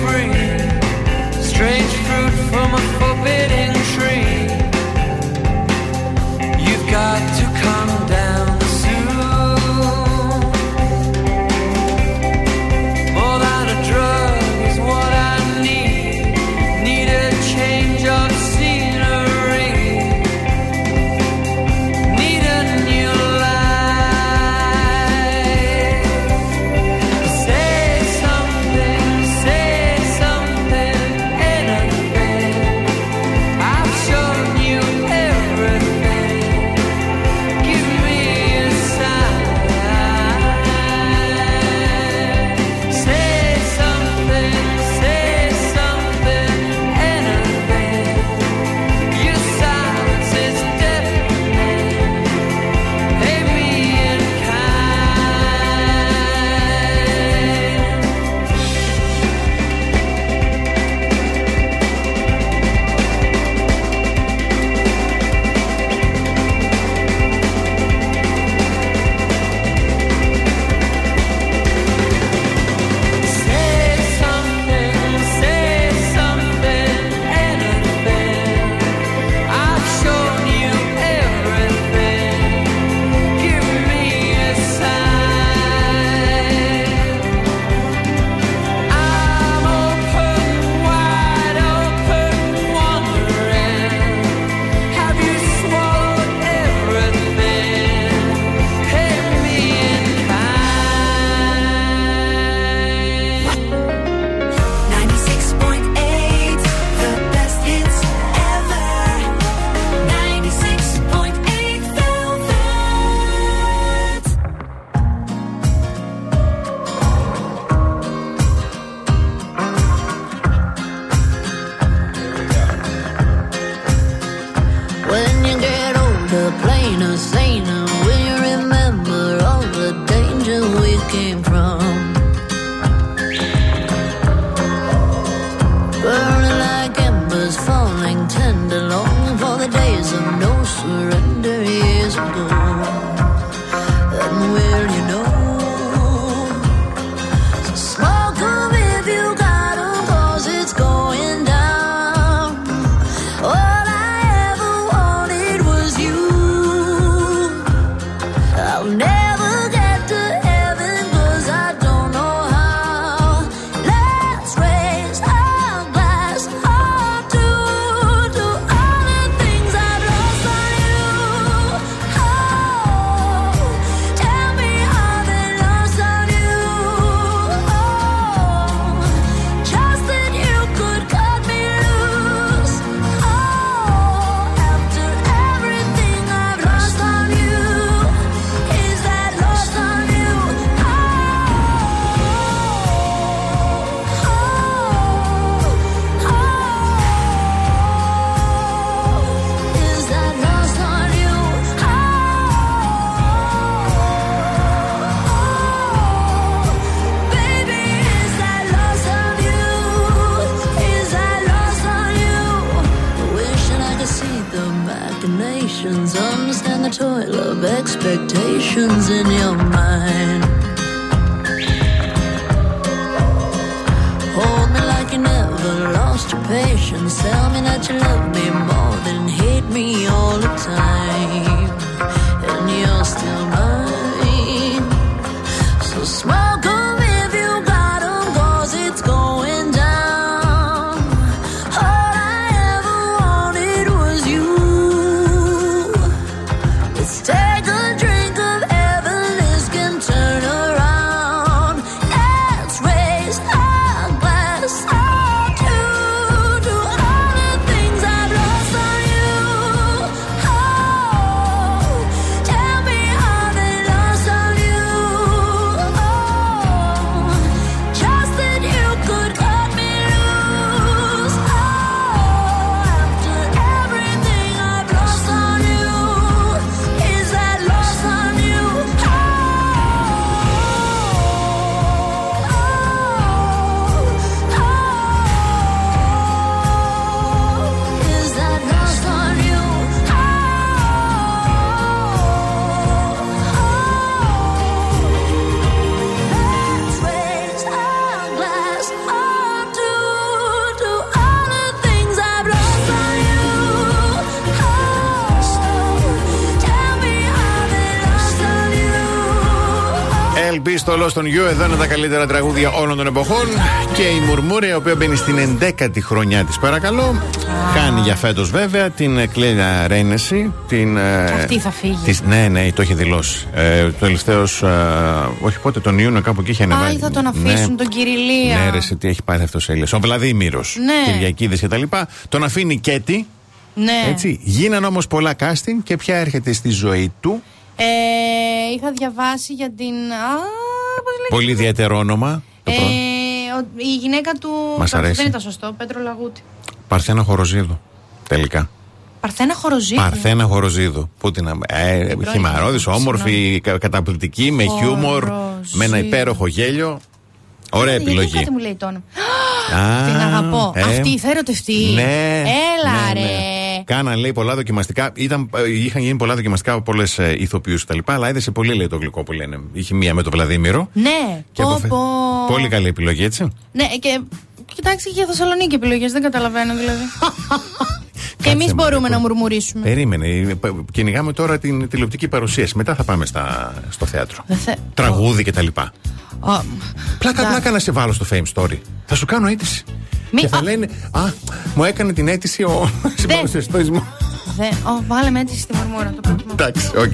on you. LB στο Lost on You. Εδώ είναι τα καλύτερα τραγούδια όλων των εποχών. Και η Μουρμούρια, η οποία μπαίνει στην 11η χρονιά της, παρακαλώ. Κάνει για φέτος βέβαια την Κλέλια Ρέινεση. Την, ε, Αυτή θα φύγει. της- ναι, ναι, το έχει δηλώσει. Ε, το τελευταίος. όχι πότε, τον Ιούνιο κάπου εκεί είχε ανεβάσει. Άι, θα τον αφήσουν, τον Κυριλία. Ναι, ρε, σε τι έχει πάθει αυτός ο Έλληνας. Ο Βλαδίμηρος. Ναι. Κυριακίδε κτλ. Τον αφήνει Κέτι. Ναι. Έτσι. Γίνανε όμως πολλά casting και ποια έρχεται στη ζωή του. Ε, είχα διαβάσει για την. Α, πώς λέγεται. Πολύ ιδιαίτερο όνομα. Το Ε, πρώτο. ο- η γυναίκα του. Μας αρέσει. Δεν ήταν σωστό. Πέτρο Λαγούτη. Παρθένα Χοροζίδου. Τελικά. Παρθένα Χοροζίδη. Παρθένα Χοροζίδου. Πού την. Ε, Χυμαρόδης, όμορφη, κα- καταπληκτική, με χιούμορ, με ένα υπέροχο γέλιο. Ωραία Γιατί επιλογή. κάτι μου λέει το όνομα. Α, Την αγαπώ. ε. Αυτή θα ερωτευτεί. Ναι. Έλα ναι, ρε. Ναι. Κάναν λέει πολλά δοκιμαστικά. Ήταν, ε, είχαν γίνει πολλά δοκιμαστικά από πολλές ηθοποιούς κτλ. Αλλά έδεσε πολύ λέει το γλυκό που λένε. Είχε μία με το Βλαδίμηρο. Ναι. Και πω, αποφε- πω. Πολύ καλή επιλογή, έτσι. Ναι, και κοιτάξτε και για Θεσσαλονίκη επιλογές. Δεν καταλαβαίνω δηλαδή. και εμείς μπορούμε να μουρμουρίσουμε. Περίμενε. ε, π- Κυνηγάμε τώρα την τηλεοπτική παρουσίαση. Μετά θα πάμε στα, στο θέατρο. Δεν θε... Τραγούδι κτλ. Ω, Πλάκα, πλάκα να σε βάλω στο Fame Story. Θα σου κάνω αίτηση. Μη- Και θα α. λένε, Α, μου έκανε την αίτηση ο συμπαρουσιαστής μου. Δε, ο, βάλε με έτσι στη μουρμούρα το προτιμώ. Εντάξει, οκ.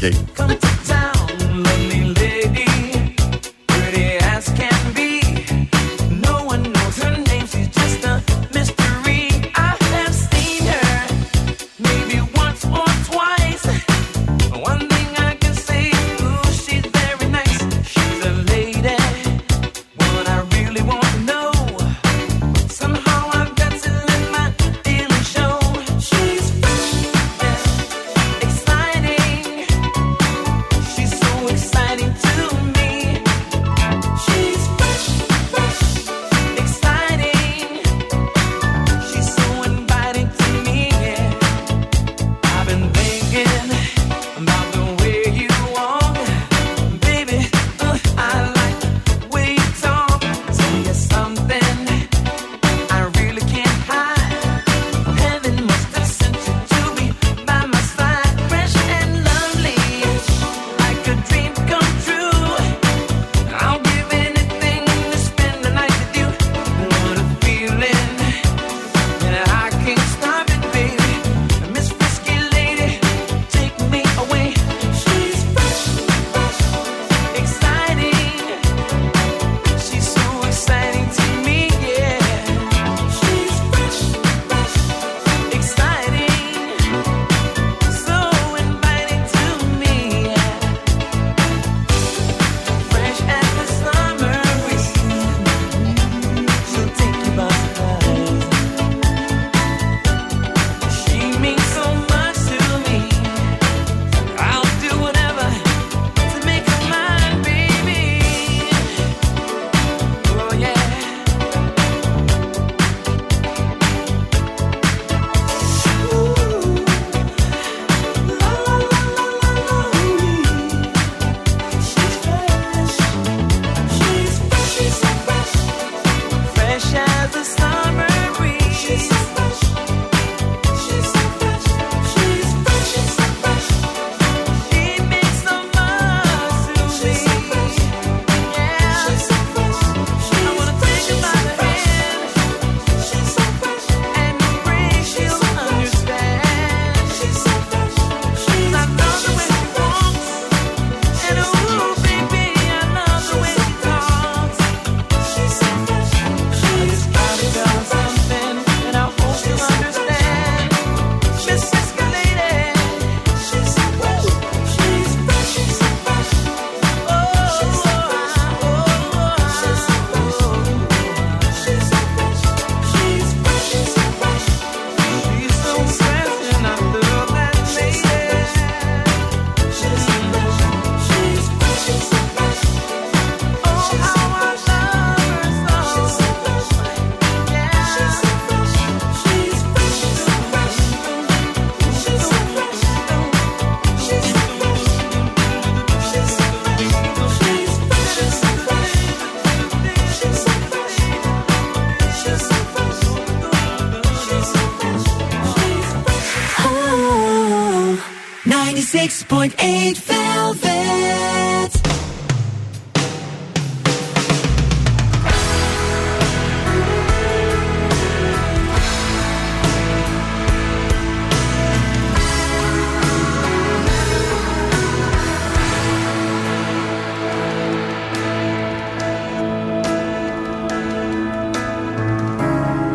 96.8 Velvet.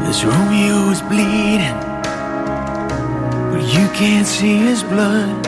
This Romeo is bleeding, but you can't see his blood.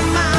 of mine.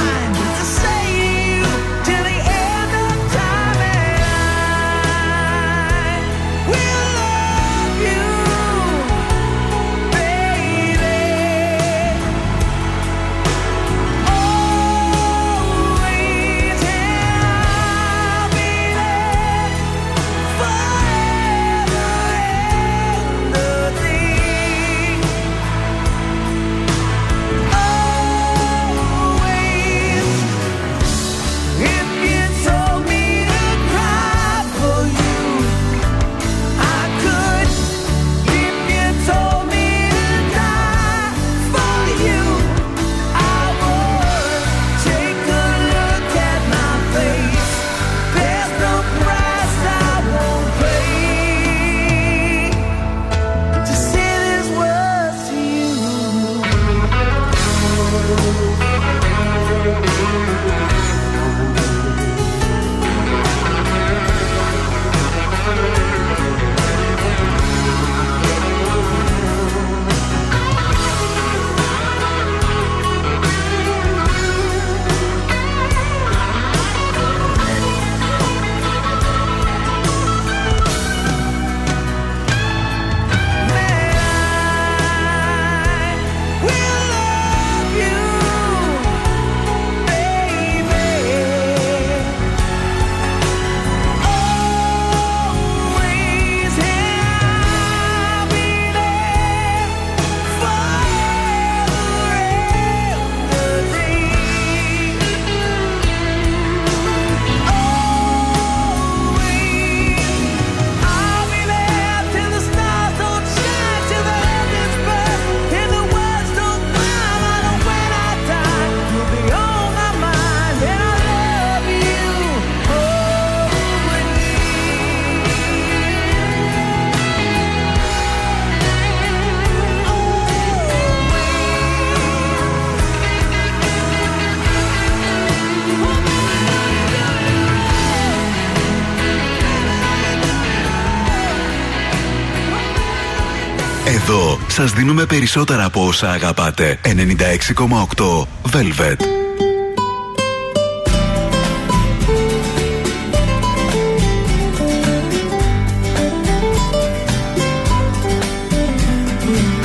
Σας δίνουμε περισσότερα από όσα αγαπάτε. 96,8 Velvet.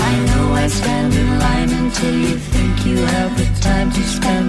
I know I stand in line until you think you have the time to spend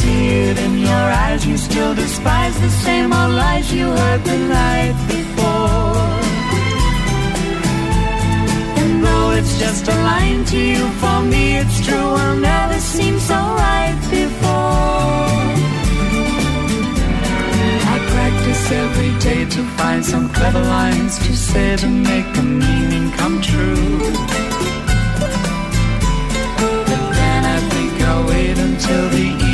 See it in your eyes. You still despise the same old lies you heard the night before. And though it's just a line to you, for me it's true. Will never seem so right before. I practice every day to find some clever lines to say to make the meaning come true. But then I think I'll wait until the evening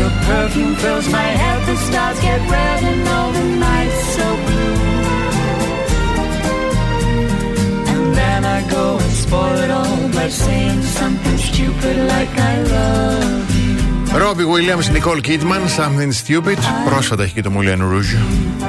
Your perfume fills my head, the stars get red and all the nights so blue. And then I go and spoil it all by saying something stupid like I love you. Ρόμπι Williams, Nicole Kidman, Something Stupid. Πρόσφατα έχει και το Moulin Rouge.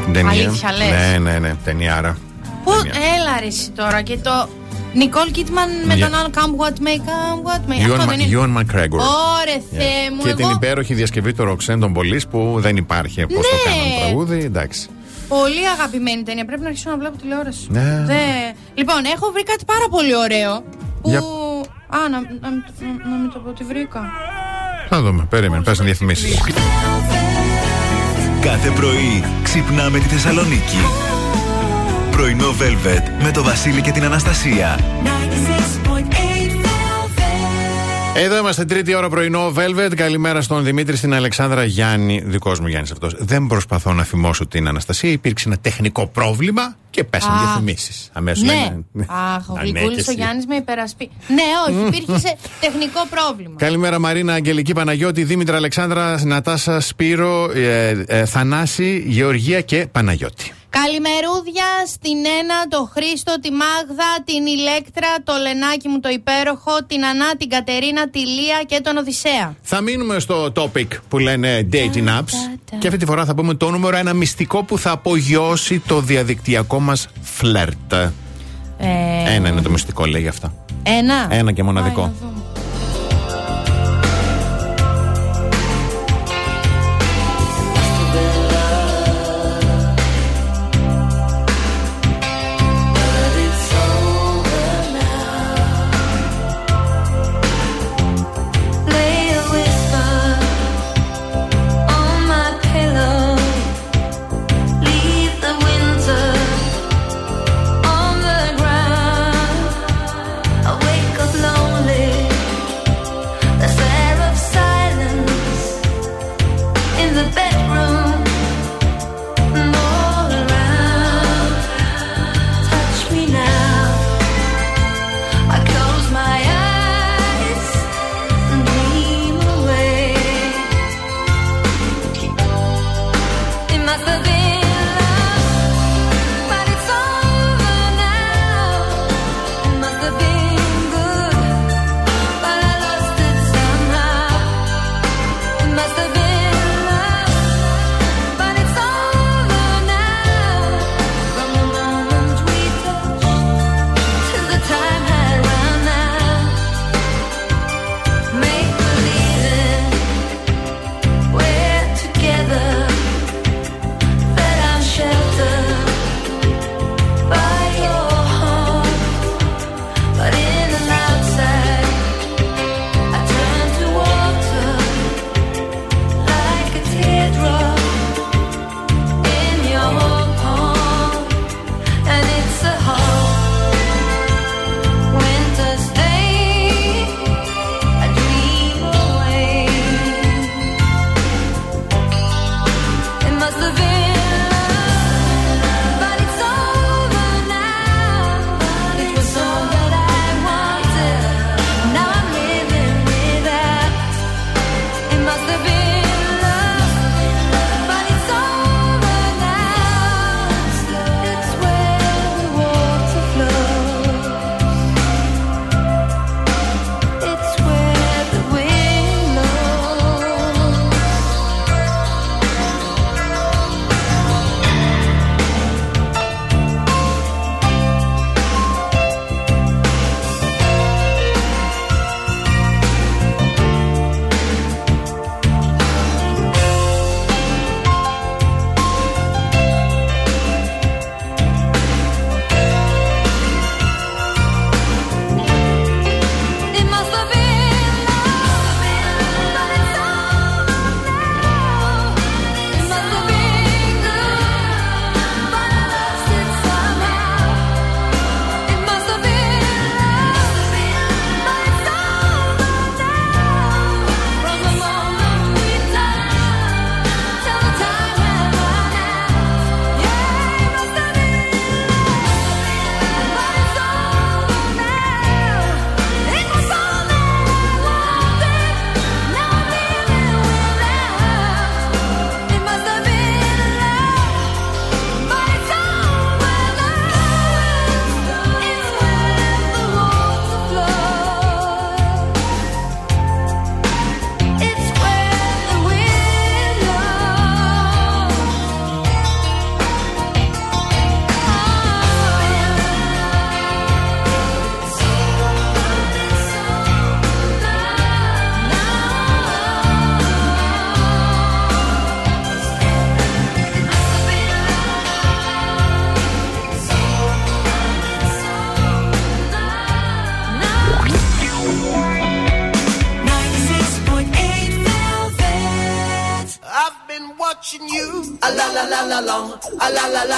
Την ταινία. Αλήθεια, λες? Ναι, ναι, ναι, ταινιάρα. Πού, έλα ρε εσύ τώρα και το Νικόλ Κίτμαν με Για- τον άλλο Come What May, Come What May. Ewan Αυτό Ma- δεν είναι. Ewan McGregor. Ωρε Θεέ μου, Και την εγώ υπέροχη διασκευή του Ροξέν των Πολύς που δεν υπάρχει πώ το Ναι. κάναν τραγούδι. Εντάξει. πολύ αγαπημένη ταινία. Πρέπει να αρχίσω να βλέπω τηλεόραση. Ναι. Δε- Λοιπόν, έχω βρει κάτι πάρα πολύ ωραίο. Που. Για- Α, να, να, να, να μην το πω ότι βρήκα. Θα δούμε. Περίμενε, πες διαφημίσεις. Κάθε πρωί ξυπνάμε τη Θεσσαλονίκη. Πρωινό Velvet με το Βασίλη και την Αναστασία. Εδώ είμαστε τρίτη ώρα πρωινό Velvet. Καλημέρα στον Δημήτρη, στην Αλεξάνδρα Γιάννη. Δικός μου Γιάννης αυτός. Δεν προσπαθώ να θυμώσω την Αναστασία. Υπήρξε ένα τεχνικό πρόβλημα και πέσαν Α. διαφημίσεις. Αμέσως Ναι. Αχ, ο Α, ναι, και Γλυκούλη ο εσύ. Γιάννης με υπερασπί. Ναι, όχι, υπήρχε σε τεχνικό πρόβλημα. Καλημέρα Μαρίνα, Αγγελική Παναγιώτη, Δήμητρα Αλεξάνδρα, Νατάσα, Σπύρο, ε, ε, Θανάση, Γεωργία και Παναγιώτη. Καλημερούδια στην Ένα, το Χρήστο, τη Μάγδα, την Ηλέκτρα, το Λενάκι μου το υπέροχο, την Ανά, την Κατερίνα, τη Λία και τον Οδυσσέα. Θα μείνουμε στο topic που λένε dating apps και αυτή τη φορά θα πούμε το νούμερο ένα μυστικό που θα απογειώσει το διαδικτυακό μας φλερτ. Ε, Ένα είναι το μυστικό, λέει αυτά. Ένα. Ένα και μοναδικό. Lay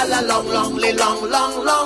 la long, long, long, long, long.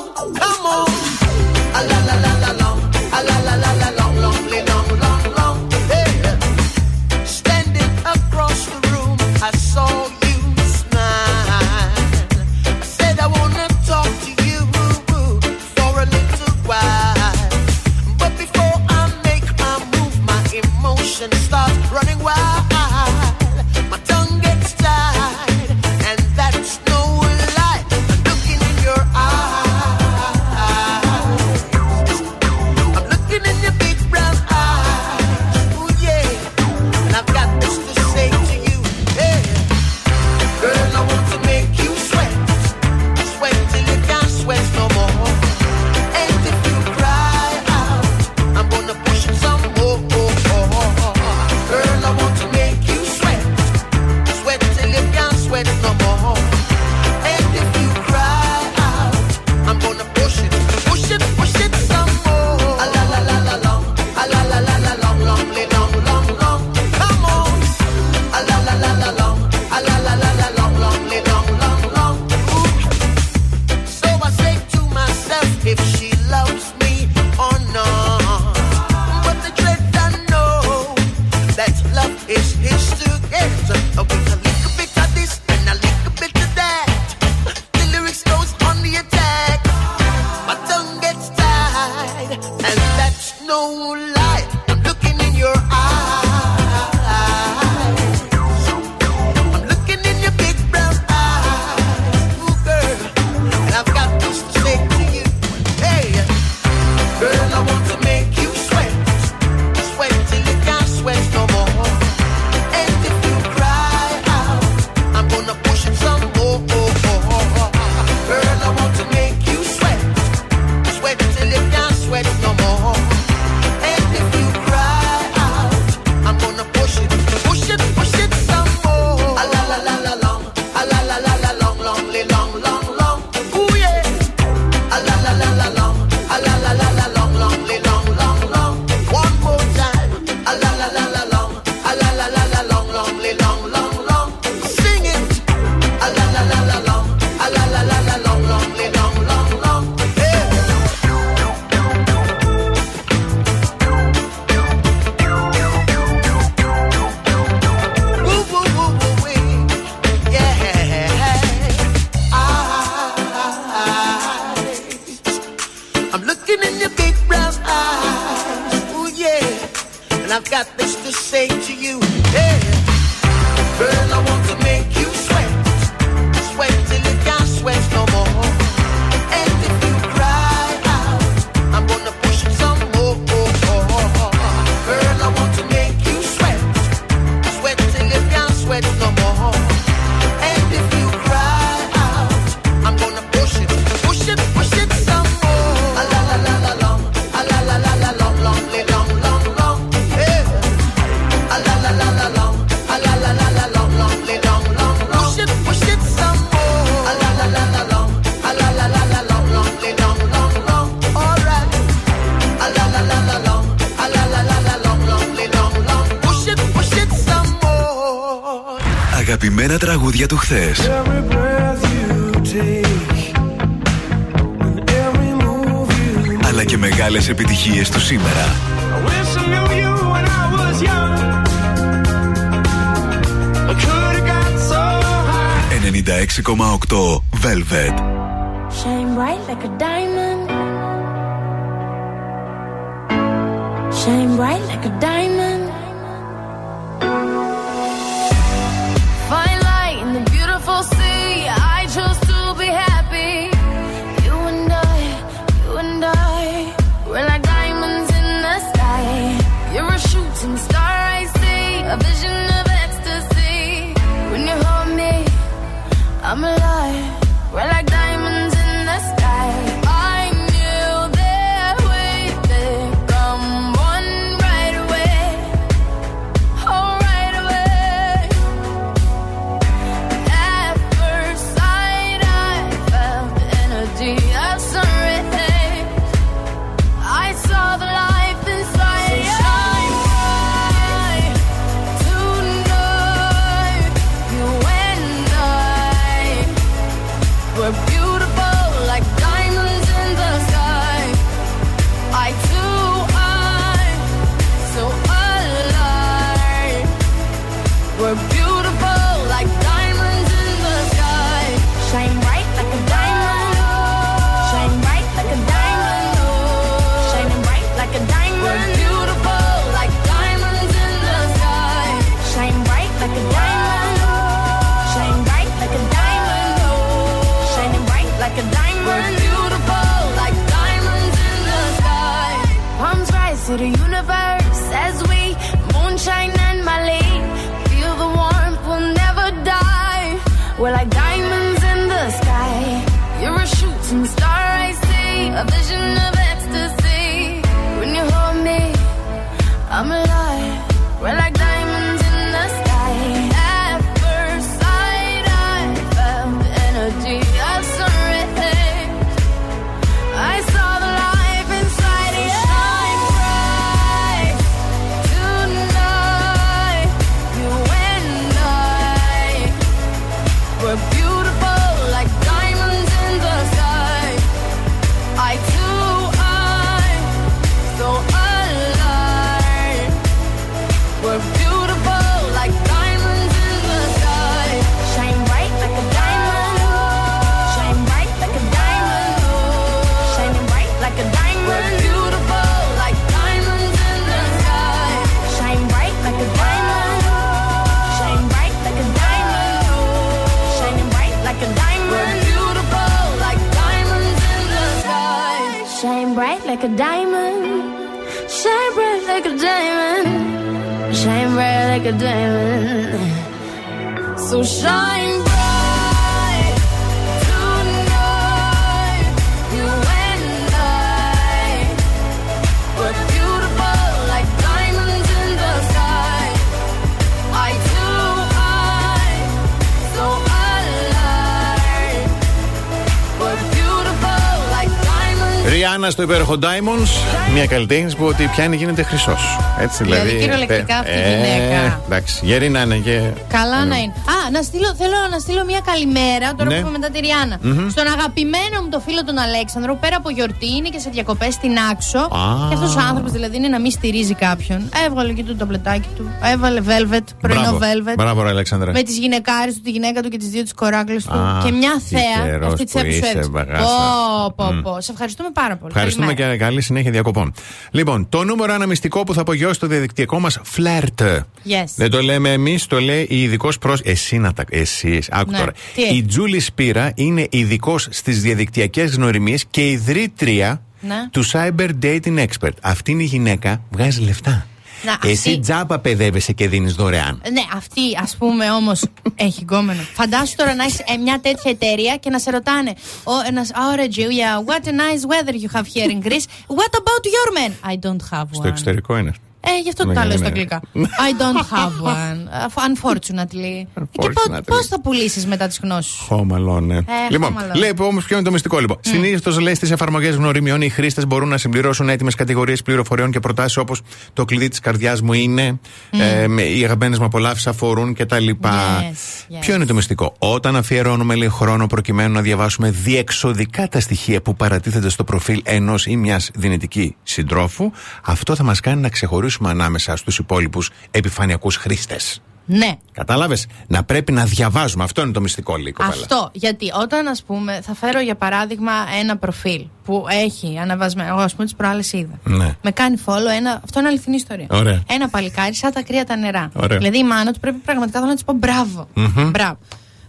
Ριάννα στο υπέροχο Diamonds, μια καλλιτέχνη που ό,τι πιάνει γίνεται χρυσός. Έτσι δηλαδή. Δηλαδή, κυριολεκτικά αυτή η ε, γυναίκα. Εντάξει, γερή να είναι και. Καλά να είναι. Α, να στείλω, θέλω να στείλω μια καλημέρα τώρα Ναι. που είπαμε μετά τη Ριάννα. Μμμ. Στον αγαπημένο μου το φίλο τον Αλέξανδρο, που πέρα από γιορτή είναι και σε διακοπές στην Άξο. Α. Και αυτός ο άνθρωπος δηλαδή είναι να μην στηρίζει κάποιον. Έβγαλε και το ταμπλετάκι του. Έβαλε velvet, πρωινό Μπράβο. velvet. Μπράβο, ρε Αλέξανδρε. Με τις γυναικάρε του, τη γυναίκα του και τις δύο τι κοράκλες του. Α, και μια τι θέα. καιρός Αυτή της που θέα που σου είσαι, έδειξε. μπαγάσα. Πω, πω, Μμ. πω. Σε ευχαριστούμε πάρα πολύ. Ευχαριστούμε Καλημέρα. και καλή συνέχεια διακοπών. Λοιπόν, το νούμερο ένα μυστικό που θα απογειώσει το διαδικτυακό μας φλερτ. Yes. Δεν το λέμε εμείς, το λέει η ειδικός προς... Εσύ να τα. Εσύ, άκου Ναι. τώρα. Τι; Η Τζούλη Σπύρα είναι ειδικός στις διαδικτυακές γνωριμίες και ιδρύτρια Ναι. του Cyber Dating Expert. Αυτή είναι η γυναίκα, βγάζει λεφτά. Να, Εσύ αυτή- τζάμπα παιδεύεσαι και δίνεις δωρεάν. Ναι, αυτή ας πούμε όμως έχει γκόμενο. Φαντάσου τώρα να έχει μια τέτοια εταιρεία και να σε ρωτάνε. Ο ένας, Oh, Julia, what a nice weather you have here in Greece. What about your man? I don't have Στο one. εξωτερικό είναι. Ε, γι' αυτό Ναι, το ναι, λέω στα ναι. αγγλικά. I don't have one. Uh, Unfortunately. Και Unfortunately. πώς θα πουλήσεις μετά τις γνώσεις σου; Χώμαλο, ναι. λοιπόν, Home Alone. λέει όμως ποιο είναι το μυστικό λοιπόν. Συνήθως λέει στις εφαρμογές γνωριμιών οι χρήστες μπορούν να συμπληρώσουν έτοιμες κατηγορίες πληροφοριών και προτάσεις όπως το κλειδί της καρδιάς μου είναι, ε, με- οι αγαπημένες μου απολαύσεις αφορούν κτλ. Yes, yes. Ποιο είναι το μυστικό; Όταν αφιερώνουμε λέει, χρόνο προκειμένου να διαβάσουμε διεξοδικά τα στοιχεία που παρατίθενται στο προφίλ ενός ή μιας δυνητική συντρόφου, αυτό θα μας κάνει να ξεχωρίσουμε ανάμεσα στους υπόλοιπους επιφανειακούς χρήστες. Ναι. Κατάλαβες; Να πρέπει να διαβάζουμε. Αυτό είναι το μυστικό, λέει η κοπέλα. Αυτό. Γιατί όταν, ας πούμε, θα φέρω για παράδειγμα ένα προφίλ που έχει αναβασμένο. Εγώ, ας πούμε, τις προάλλες είδα. Ναι. Με κάνει follow ένα. Αυτό είναι αληθινή ιστορία. Ωραία. Ένα παλικάρι σαν τα κρύα τα νερά. Ωραία. Δηλαδή η μάνα του πρέπει πραγματικά θέλω να της πω μπράβο. Μμμ. Μπράβο.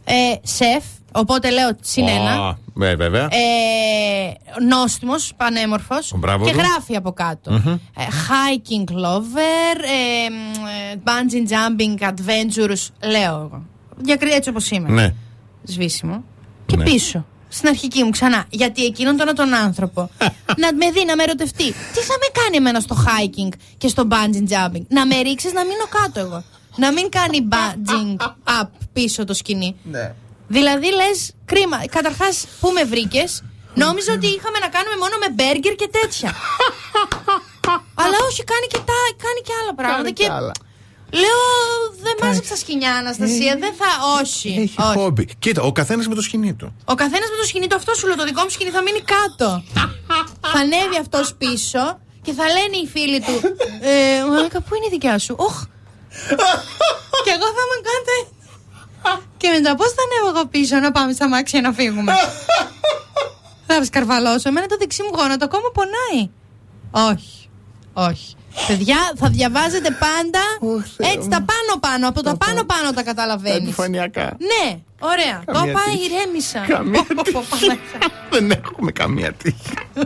Ε, σεφ, οπότε λέω συν ένα. Α, ναι, βέβαια. Ε, νόστιμος, πανέμορφος Μπράβο και του. γράφει από κάτω. Μμμ. Ε, hiking lover, ε, μ, ε, bungee jumping adventures, λέω εγώ. Διακρι, έτσι όπως είμαι. Ναι. Σβήσιμο. Και Ναι. πίσω. Στην αρχική μου ξανά. Γιατί εκείνον τώρα τον άνθρωπο να με δει, να με ερωτευτεί. Τι θα με κάνει εμένα στο hiking και στο bungee jumping; Να με ρίξεις να μείνω κάτω εγώ. Να μην κάνει bungee up πίσω το σκηνή. Ναι. Δηλαδή λες, κρίμα. Καταρχάς, πού με βρήκες; Νόμιζα ότι είχαμε να κάνουμε μόνο με μπέργκερ και τέτοια. Αλλά όχι, κάνει και, τα, κάνει και άλλα πράγματα. Κάνει και και άλλα. Λέω, δεν μάζεψα σκηνιά, Αναστασία. δεν θα. Όχι. Έχει όχι. χόμπι. Κοίτα, ο καθένας με το σκηνή του. Ο καθένας με το σκηνή του, αυτό σου λέω. Το δικό μου σκηνή θα μείνει κάτω. θα ανέβει αυτός πίσω και θα λένε οι φίλοι του. Ε, Μαλάκα, πού είναι η δικιά σου; Οχ. και εγώ θα είμαι κάτω. Έτσι. και μετά πώς θα ανέβω εγώ πίσω να πάμε στα μάξια να φύγουμε. θα σκαρβαλώσω. Εμένα το δεξί μου γόνατο ακόμα πονάει. Όχι. Όχι. Παιδιά, θα διαβάζετε πάντα έτσι τα πάνω-πάνω. Από τα πάνω-πάνω τα καταλαβαίνεις. Επιφανειακά. Ναι, ωραία. Καμία Όπα, τύχη. ηρέμησα. Καμία Πω, πω, πω, Παναγία. Δεν έχουμε καμία τύχη.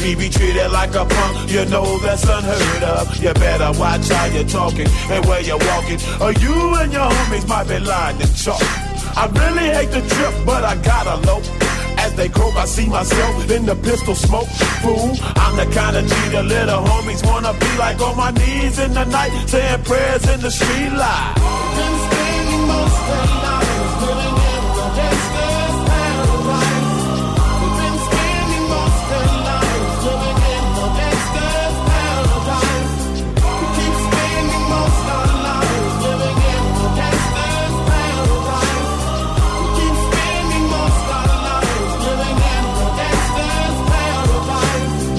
Me be treated like a punk, you know that's unheard of. You better watch how you're talking and where you're walking, or you and your homies might be lying to chalk. I really hate the trip, but I gotta low. As they croak, I see myself in the pistol smoke. Fool, I'm the kind of G the little homies wanna be like on my knees in the night, saying prayers in the street light.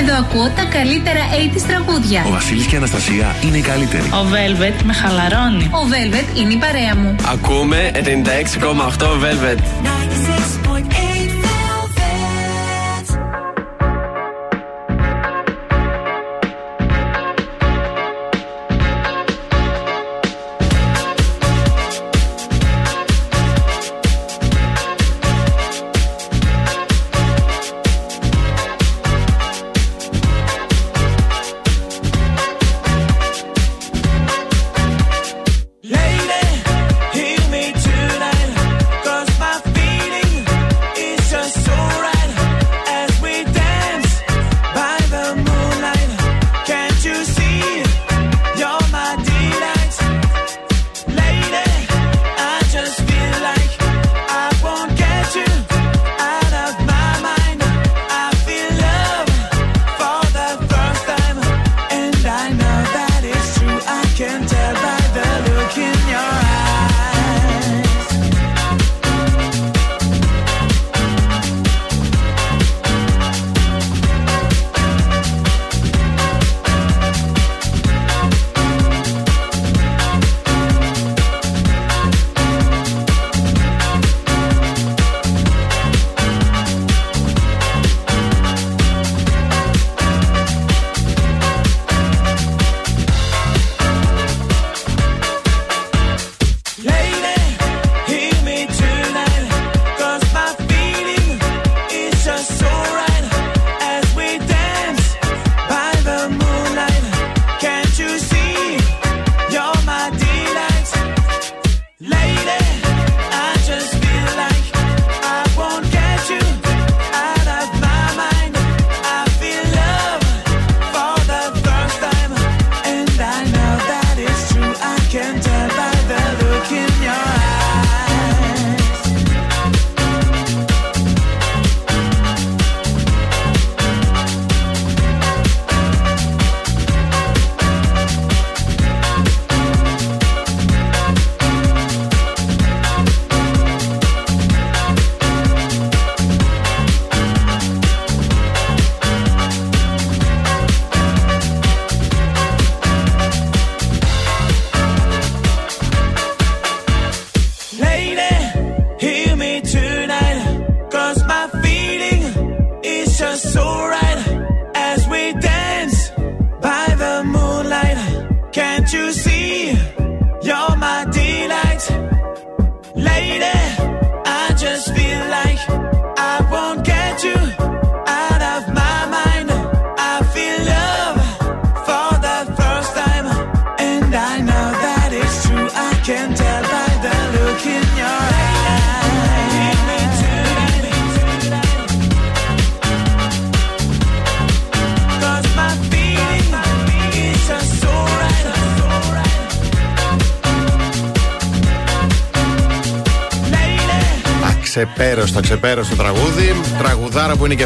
Εδώ ακούω τα καλύτερα 80 τραγούδια. Ο Βασίλης και η Αναστασία είναι οι καλύτεροι. Ο Velvet με χαλαρώνει. Ο Velvet είναι η παρέα μου. Ακούμε 96,8 Velvet. 96.8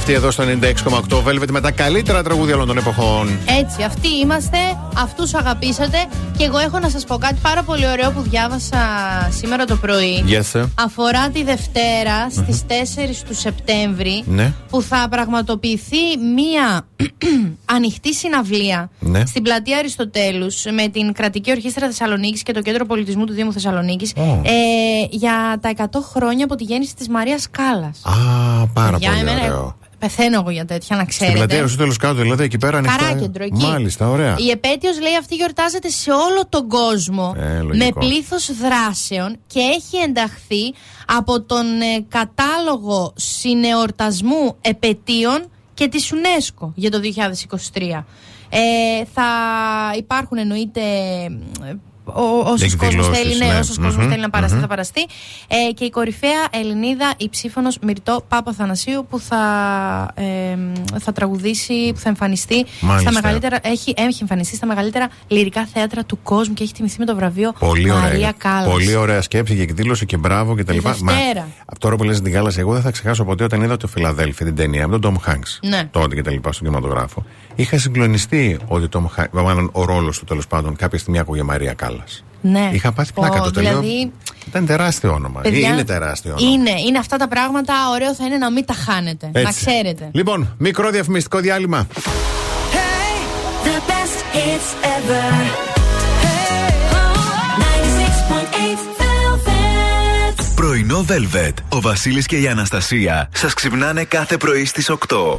αυτή εδώ στο 96,8 Velvet με τα καλύτερα τραγούδια όλων των εποχών. Έτσι, αυτοί είμαστε, αυτούς αγαπήσατε. Και εγώ έχω να σας πω κάτι πάρα πολύ ωραίο που διάβασα σήμερα το πρωί. Yes, sir. Αφορά τη Δευτέρα στις 4 του Σεπτέμβρη Ναι. που θα πραγματοποιηθεί μία ανοιχτή συναυλία Ναι. στην πλατεία Αριστοτέλους με την Κρατική Ορχήστρα Θεσσαλονίκης και το Κέντρο Πολιτισμού του Δήμου Θεσσαλονίκης Ω. ε, για τα 100 χρόνια από τη γέννηση της Μαρίας Κάλλας. Α, πάρα Για πολύ εμένα, ωραίο. Πεθαίνω εγώ για τέτοια, να Στην ξέρετε. πλατεία Αριστοτέλους κάτω, δηλαδή εκεί πέρα ανοιχτά. Καράκεντρο, εκεί. Μάλιστα, ωραία. Η επέτειος λέει αυτή γιορτάζεται σε όλο τον κόσμο Ε, λογικό. με πλήθος δράσεων και έχει ενταχθεί από τον ε, κατάλογο συνεορτασμού επαιτίων και της UNESCO για το 2023. Ε, θα υπάρχουν εννοείται ε, ο, όσος κόσμος Εκδηλώσεις, θέλει, ναι, ναι. όσος κόσμος Μμμ, θέλει να παραστεί, μμμ. θα παραστεί. Ε, και η κορυφαία Ελληνίδα, η ψήφωνος Μυρτώ Πάπα Θανασίου, που θα, ε, θα τραγουδήσει, που θα εμφανιστεί Μάλιστα. στα μεγαλύτερα, έχει, έχει εμφανιστεί στα μεγαλύτερα λυρικά θέατρα του κόσμου και έχει τιμηθεί με το βραβείο Πολύ ωραία. Μαρία Κάλλας. Πολύ ωραία σκέψη και εκδήλωση και μπράβο και τα Τη λοιπά. Δευτέρα. από τώρα που λες την κάλαση, εγώ δεν θα ξεχάσω ποτέ όταν είδα το Φιλαδέλφι, την ταινία με τον Tom Hanks. Ναι. Τότε και τα λοιπά στον κινηματογράφο. Είχα συγκλονιστεί ότι Tom Hanks, μάλλον ο ρόλος του τέλος πάντων κάποια στιγμή άκουγε Μαρία Κάλλας. Ναι. Είχα πάθει πλάκα Ω, το τελείω. Δηλαδή, Ήταν τεράστιο όνομα. παιδιά, Είναι τεράστιο όνομα. Είναι, είναι αυτά τα πράγματα. Ωραίο θα είναι να μην τα χάνετε. Να Έτσι. ξέρετε. Λοιπόν, μικρό διαφημιστικό διάλειμμα. The best hits ever. Hey, 96.8 Velvet. Πρωινό Velvet. Ο Βασίλης και η Αναστασία σας ξυπνάνε κάθε πρωί στις 8.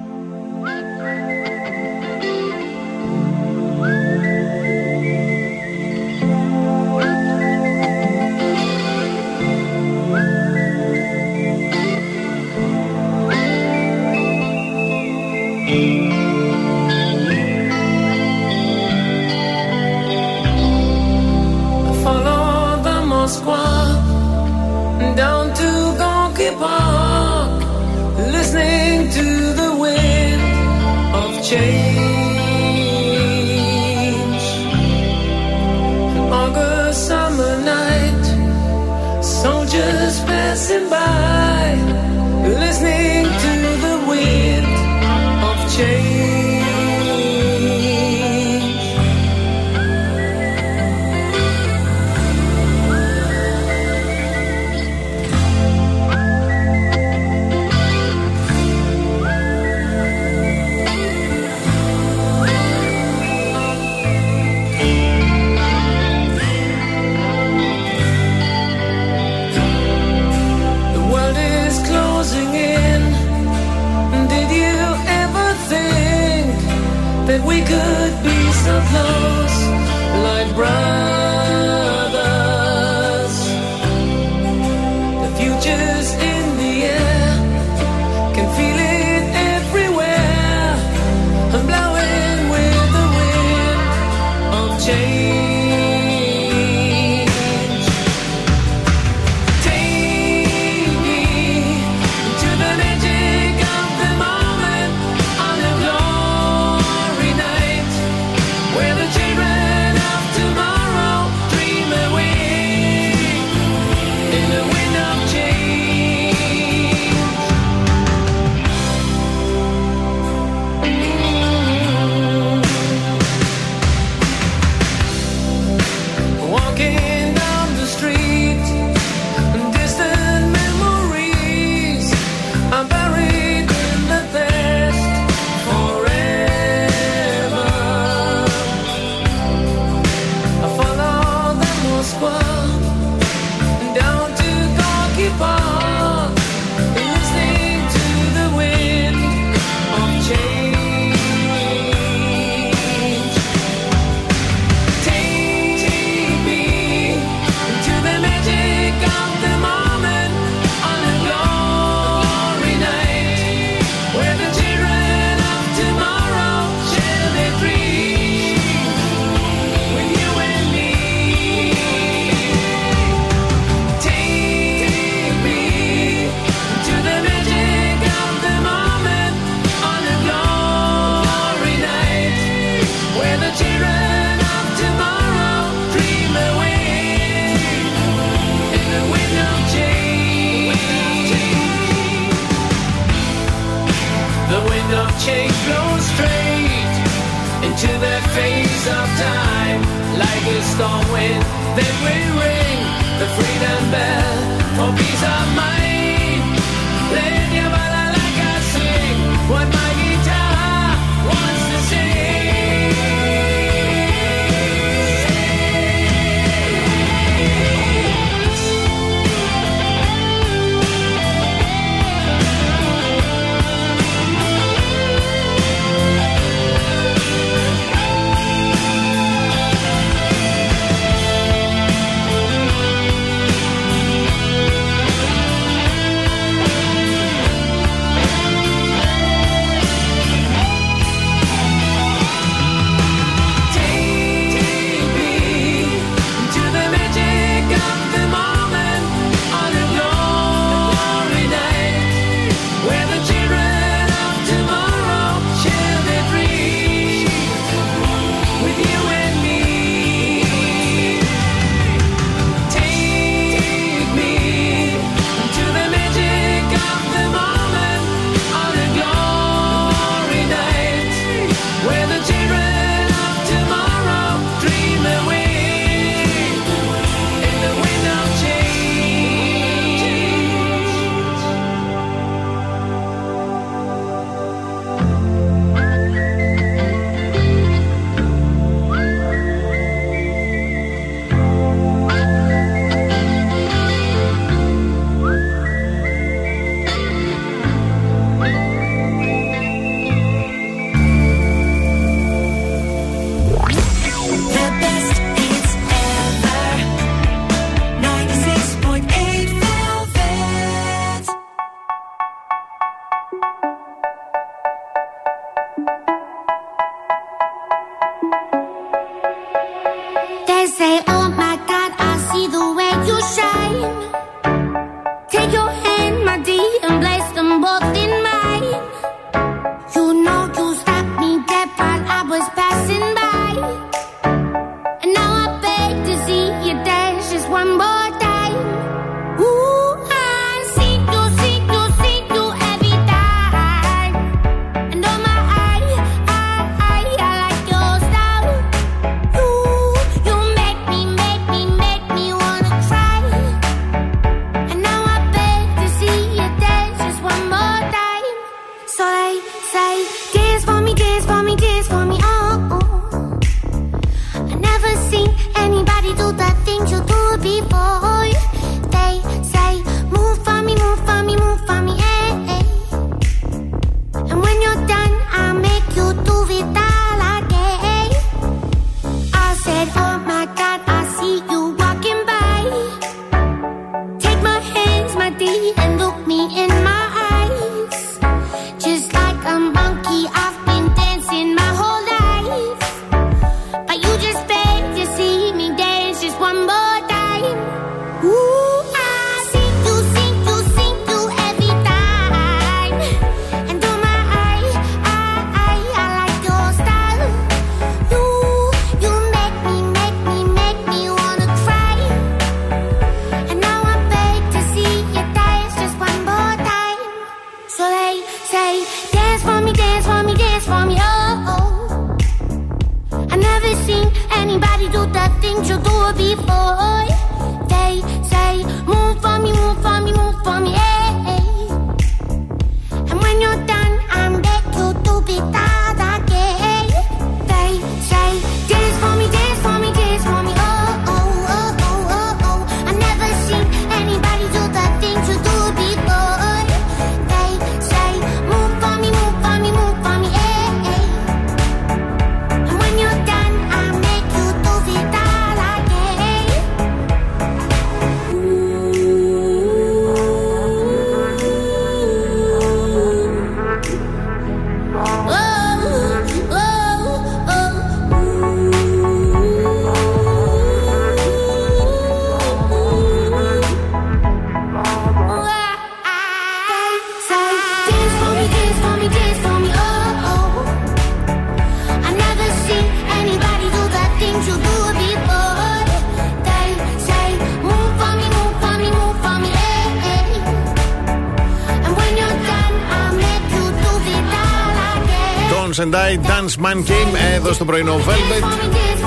Girls Man Game εδώ στο πρωινό Velvet.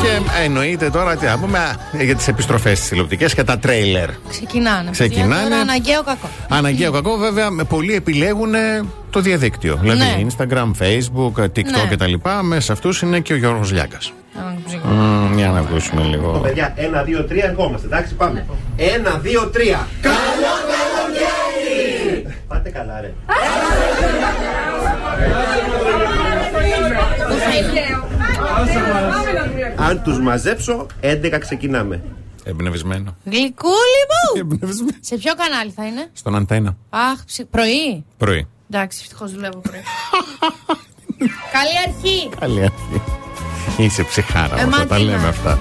Και εννοείται τώρα τι να πούμε για τις επιστροφές τη τηλεοπτικές και τα τρέιλερ. Ξεκινάνε. Ξεκινάνε. Αναγκαίο κακό. Αναγκαίο κακό, βέβαια, πολλοί επιλέγουν ε, το διαδίκτυο. Ναι. Δηλαδή. Instagram, Facebook, ε, TikTok ναι. κτλ. Μέσα αυτούς είναι και ο Γιώργος Λιάκας. Mm, για να ακούσουμε λίγο. Παιδιά, ένα, δύο, τρία, ερχόμαστε. Εντάξει, πάμε. Ένα, δύο, τρία. Κα! Αν τους μαζέψω, 11 ξεκινάμε. Εμπνευσμένο. Γλυκούλη μου! Εμπνευσμένο. Σε ποιο κανάλι θα είναι; Στον Αντένα. Αχ, ψι... πρωί. Πρωί. Εντάξει, ευτυχώς δουλεύω πρωί. Καλή αρχή. Καλή αρχή. Είσαι ψυχάρα, ε, τα λέμε αυτά.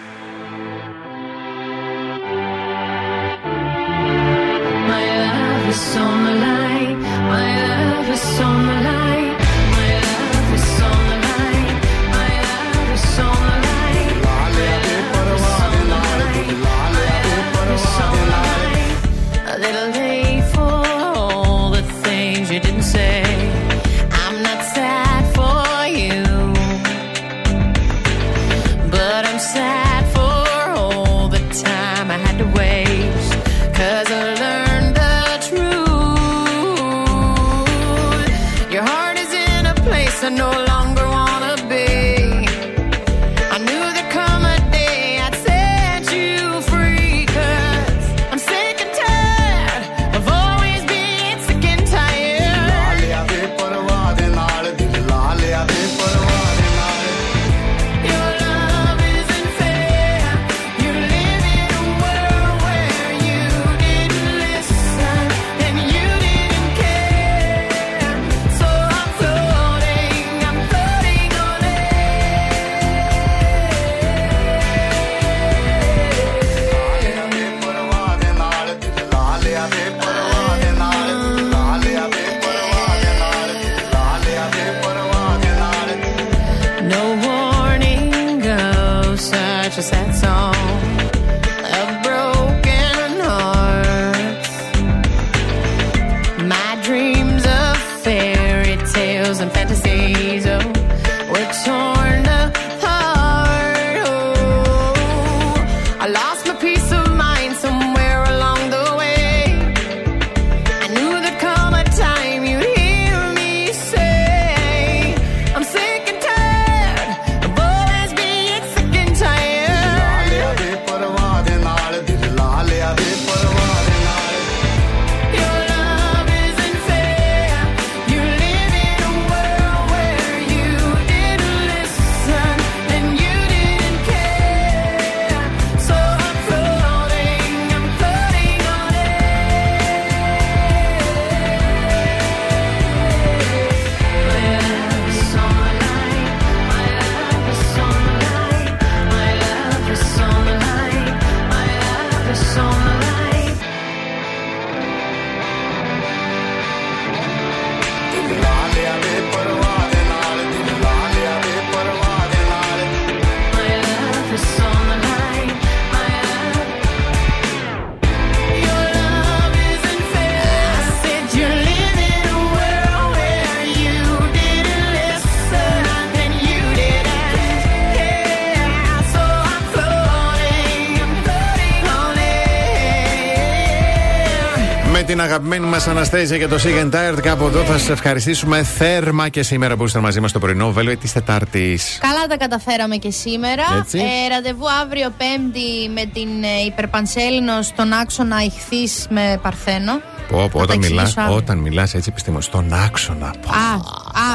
Αναστέζια και το Sig and Tired. Κάπου εδώ θα σας ευχαριστήσουμε θέρμα και σήμερα που είστε μαζί μας το πρωινό βέλο της Τετάρτης. Καλά τα καταφέραμε και σήμερα. Έτσι. Ε, ραντεβού αύριο Πέμπτη με την ε, υπερπανσέλινο στον άξονα ηχθής με Παρθένο. Πω, πω, Θα τα όταν μιλάς εξηγήσω αύριο. όταν μιλάς έτσι επιστήμο, στον άξονα. Α,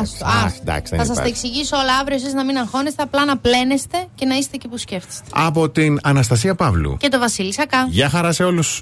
άστο, Α, άστο. εντάξει, δεν Θα σας τα υπάρχει. εξηγήσω όλα αύριο, εσείς να μην αγχώνεστε, απλά να πλένεστε και να είστε εκεί που σκέφτεστε. Από την Αναστασία Παύλου. Και το Βασίλη Σακά. Γεια χαρά σε όλους.